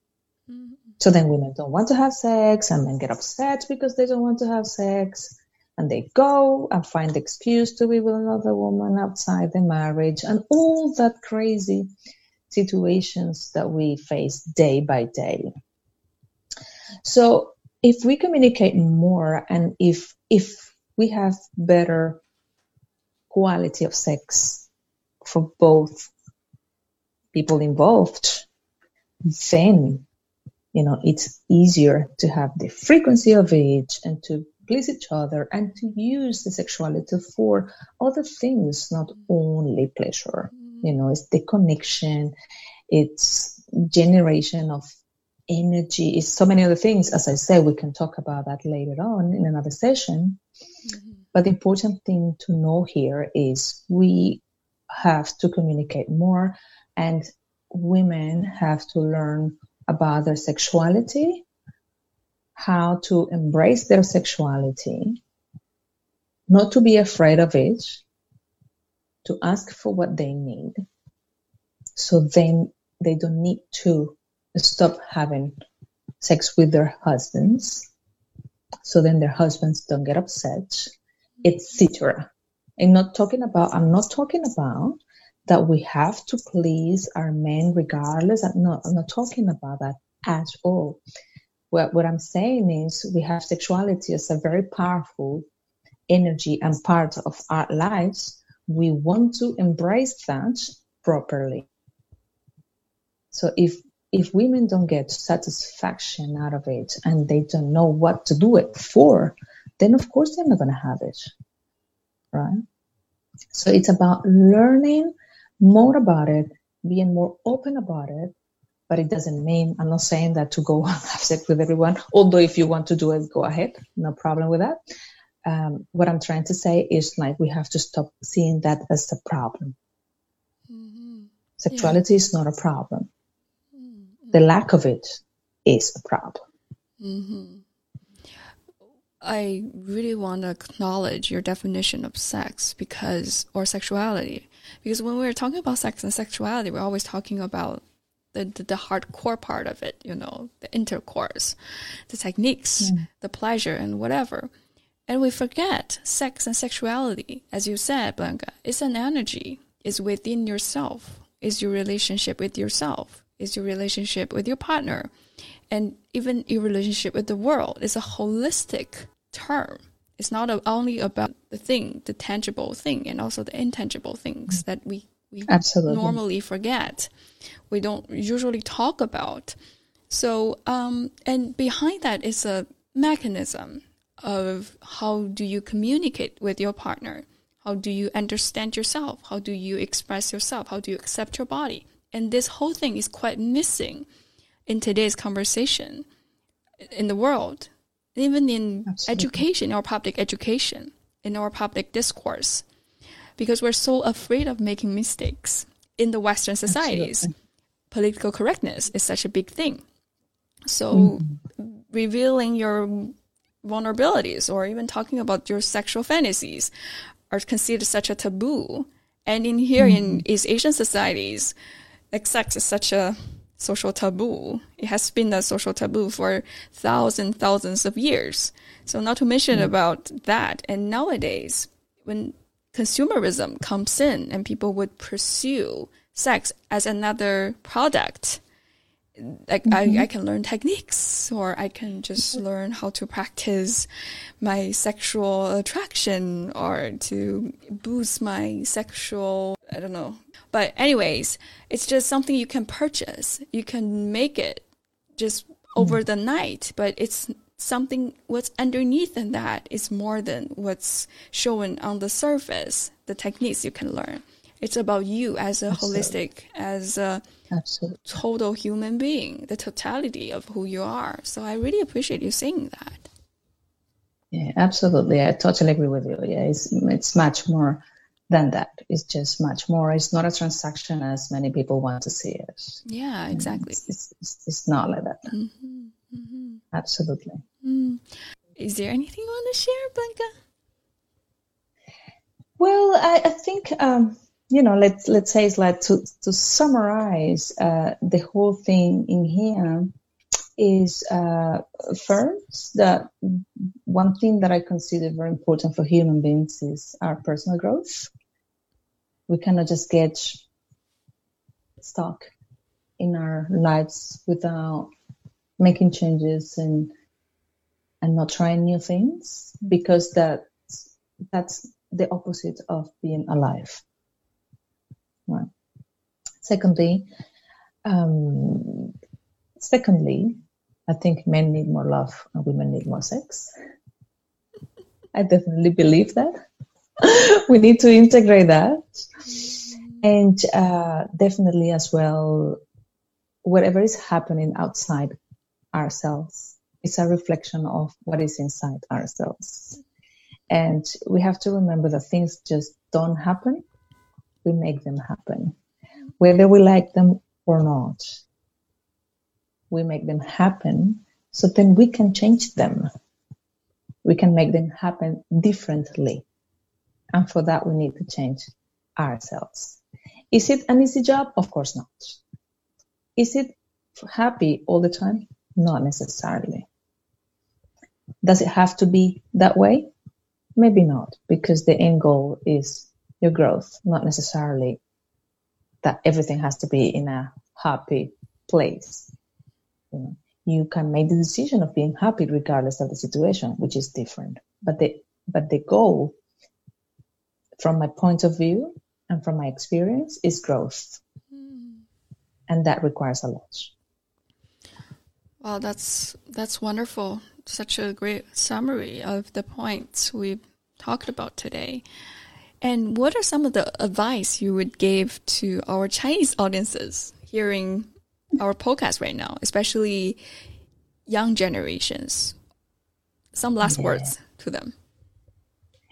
Mhm. So then women don't want to have sex and men get upset because they don't want to have sex. And they go and find excuse to be with another woman outside the marriage and all that crazy situations that we face day by day. So if we communicate more and if if we have better quality of sex for both people involved, then you know it's easier to have the frequency of it and to please each other and to use the sexuality for other things not only pleasure. You know it's the connection it's generation of energy it's so many other things. As i said we can talk about that later on in another session. Mhm. But the important thing to know here is we have to communicate more and women have to learn about their sexuality, how to embrace their sexuality, not to be afraid of it, to ask for what they need. So then they don't need to stop having sex with their husbands. So then their husbands don't get upset, etc. I'm not talking about, I'm not talking about that we have to please our men regardless. I'm not, I'm not talking about that at all. What, what I'm saying is we have sexuality as a very powerful energy and part of our lives. We want to embrace that properly. So if if women don't get satisfaction out of it and they don't know what to do it for, then of course they're not going to have it. Right? So it's about learning more about it, being more open about it. But it doesn't mean, I'm not saying that to go have sex with everyone. Although if you want to do it, go ahead. No problem with that. Um, what I'm trying to say is like we have to stop seeing that as a problem. Mm-hmm. Sexuality yeah. is not a problem the lack of it is a problem. Mm-hmm. I really want to acknowledge your definition of sex because, or sexuality, because when we're talking about sex and sexuality, we're always talking about the, the, the hardcore part of it, you know, the intercourse, the techniques, mm. the pleasure, and whatever. And we forget sex and sexuality, as you said, Blanca, is an energy, is within yourself, is your relationship with yourself. Is your relationship with your partner. And even your relationship with the world is a holistic term. It's not only about the thing the tangible thing and also the intangible things that we we Absolutely. normally forget. We don't usually talk about. So um, and behind that is a mechanism of how do you communicate with your partner? How do you understand yourself? How do you express yourself? How do you accept your body? And this whole thing is quite missing in today's conversation in the world, even in Absolutely. education, our public education, in our public discourse, because we're so afraid of making mistakes in the Western societies. Absolutely. Political correctness is such a big thing. So, mm-hmm. revealing your vulnerabilities or even talking about your sexual fantasies are considered such a taboo. And in here mm-hmm. in East Asian societies, like sex is such a social taboo. It has been a social taboo for thousands, thousands of years. So not to mention mm. about that. And nowadays, when consumerism comes in and people would pursue sex as another product, like mm-hmm. I, I can learn techniques or I can just mm-hmm. learn how to practice my sexual attraction or to boost my sexual, I don't know, but anyways, it's just something you can purchase. You can make it just over mm. the night, but it's something what's underneath in that is more than what's shown on the surface, the techniques you can learn. It's about you as a Absolutely. holistic, as a Absolutely. total human being, the totality of who you are. So I really appreciate you saying that. Yeah, absolutely. I totally agree with you. Yeah, it's it's much more than that. It's just much more. It's not a transaction as many people want to see it. Yeah, exactly. It's, it's, it's not like that. Mm-hmm. Mm-hmm. Absolutely. Mm. Is there anything you want to share, Blanca? Well, I, I think um, you know. Let's let's say it's like to to summarize uh, the whole thing in here is uh, first that one thing that I consider very important for human beings is our personal growth we cannot just get stuck in our lives without making changes and and not trying new things because that's that's the opposite of being alive. Right. Secondly um, secondly i think men need more love and women need more sex. I definitely believe that. We need to integrate that. And uh, definitely as well, whatever is happening outside ourselves is a reflection of what is inside ourselves. And we have to remember that things just don't happen. We make them happen. Whether we like them or not, we make them happen so then we can change them. We can make them happen differently. And for that, we need to change ourselves. Is it an easy job? Of course not. Is it happy all the time? Not necessarily. Does it have to be that way? Maybe not, because the end goal is your growth, not necessarily that everything has to be in a happy place. You, know, you can make the decision of being happy regardless of the situation, which is different. But the but the goal, from my point of view and from my experience, is growth, mm. and that requires a lot. Well, that's that's wonderful. Such a great summary of the points we've talked about today. And what are some of the advice you would give to our Chinese audiences hearing our podcast right now, especially young generations? Some last yeah. words to them.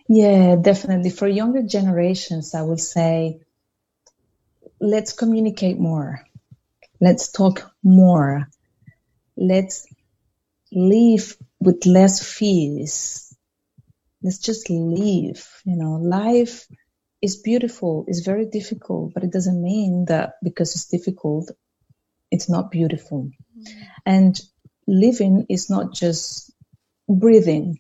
Yeah, definitely. For younger generations, I would say let's communicate more. Let's talk more. Let's live with less fears let's just live you know life is beautiful it's very difficult but it doesn't mean that because it's difficult it's not beautiful mm-hmm. and living is not just breathing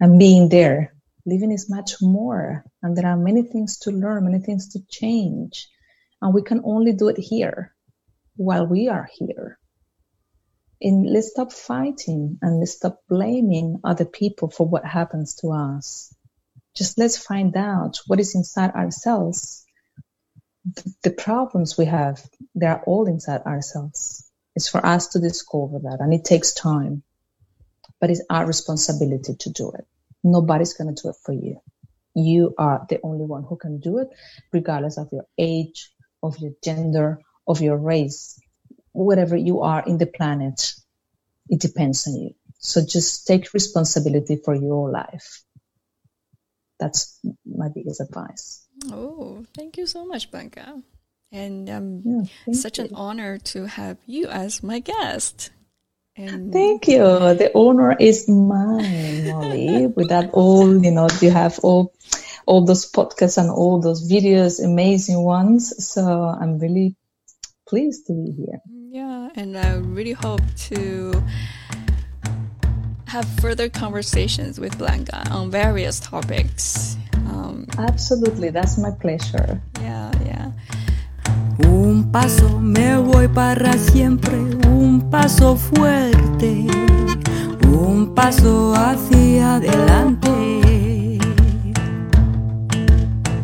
and being there living is much more and there are many things to learn many things to change and we can only do it here while we are here and let's stop fighting and let's stop blaming other people for what happens to us. Just let's find out what is inside ourselves. The problems we have, they are all inside ourselves. It's for us to discover that, and it takes time. But it's our responsibility to do it. Nobody's going to do it for you. You are the only one who can do it, regardless of your age, of your gender, of your race whatever you are in the planet, it depends on you. So just take responsibility for your life. That's my biggest advice. Oh, thank you so much, Blanca. And um, yeah, such you. an honor to have you as my guest. And thank you. The honor is mine, Molly. With that all, you know, you have all all those podcasts and all those videos, amazing ones. So I'm really pleased to be here. Yeah, and I really hope to have further conversations with Blanca on various topics. Um, Absolutely, that's my pleasure. Yeah, paso me voy para siempre, un paso fuerte, un paso hacia adelante.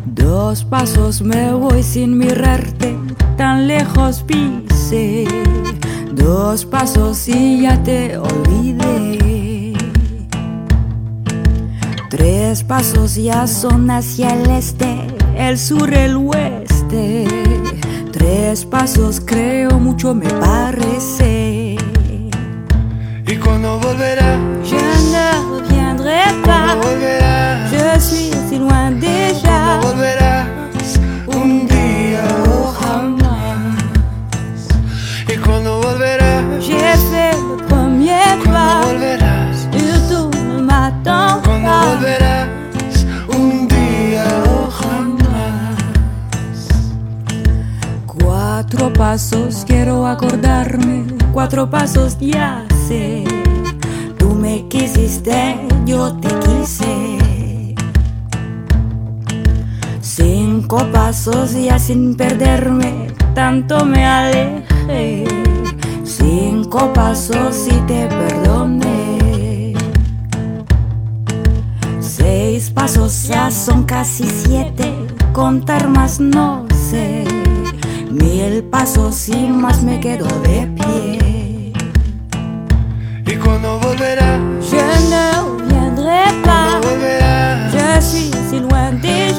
Dos pasos me voy sin mirarte, tan lejos pise, dos pasos y ya te olvidé. Tres pasos ya son hacia el este, el sur, el oeste. Tres pasos creo mucho me parece. ¿Y cuando volverá? Je ne reviendrai pas. Je suis si loin déjà. volverás? Un día o jamás. ¿Y cuando volverás? J'ai fait le premier pas. volverás? Tú me m'attends ¿Cuándo volverás? Cuatro pasos quiero acordarme, cuatro pasos ya sé. Tú me quisiste, yo te quise. Cinco pasos ya sin perderme, tanto me alejé. Cinco pasos y te perdoné. Seis pasos ya son casi siete, contar más no sé. Ni el paso sin más me quedo de pie. ¿Y cuando volverá? Je ne reviendrai pas. Cuando volverá. Je suis si loin de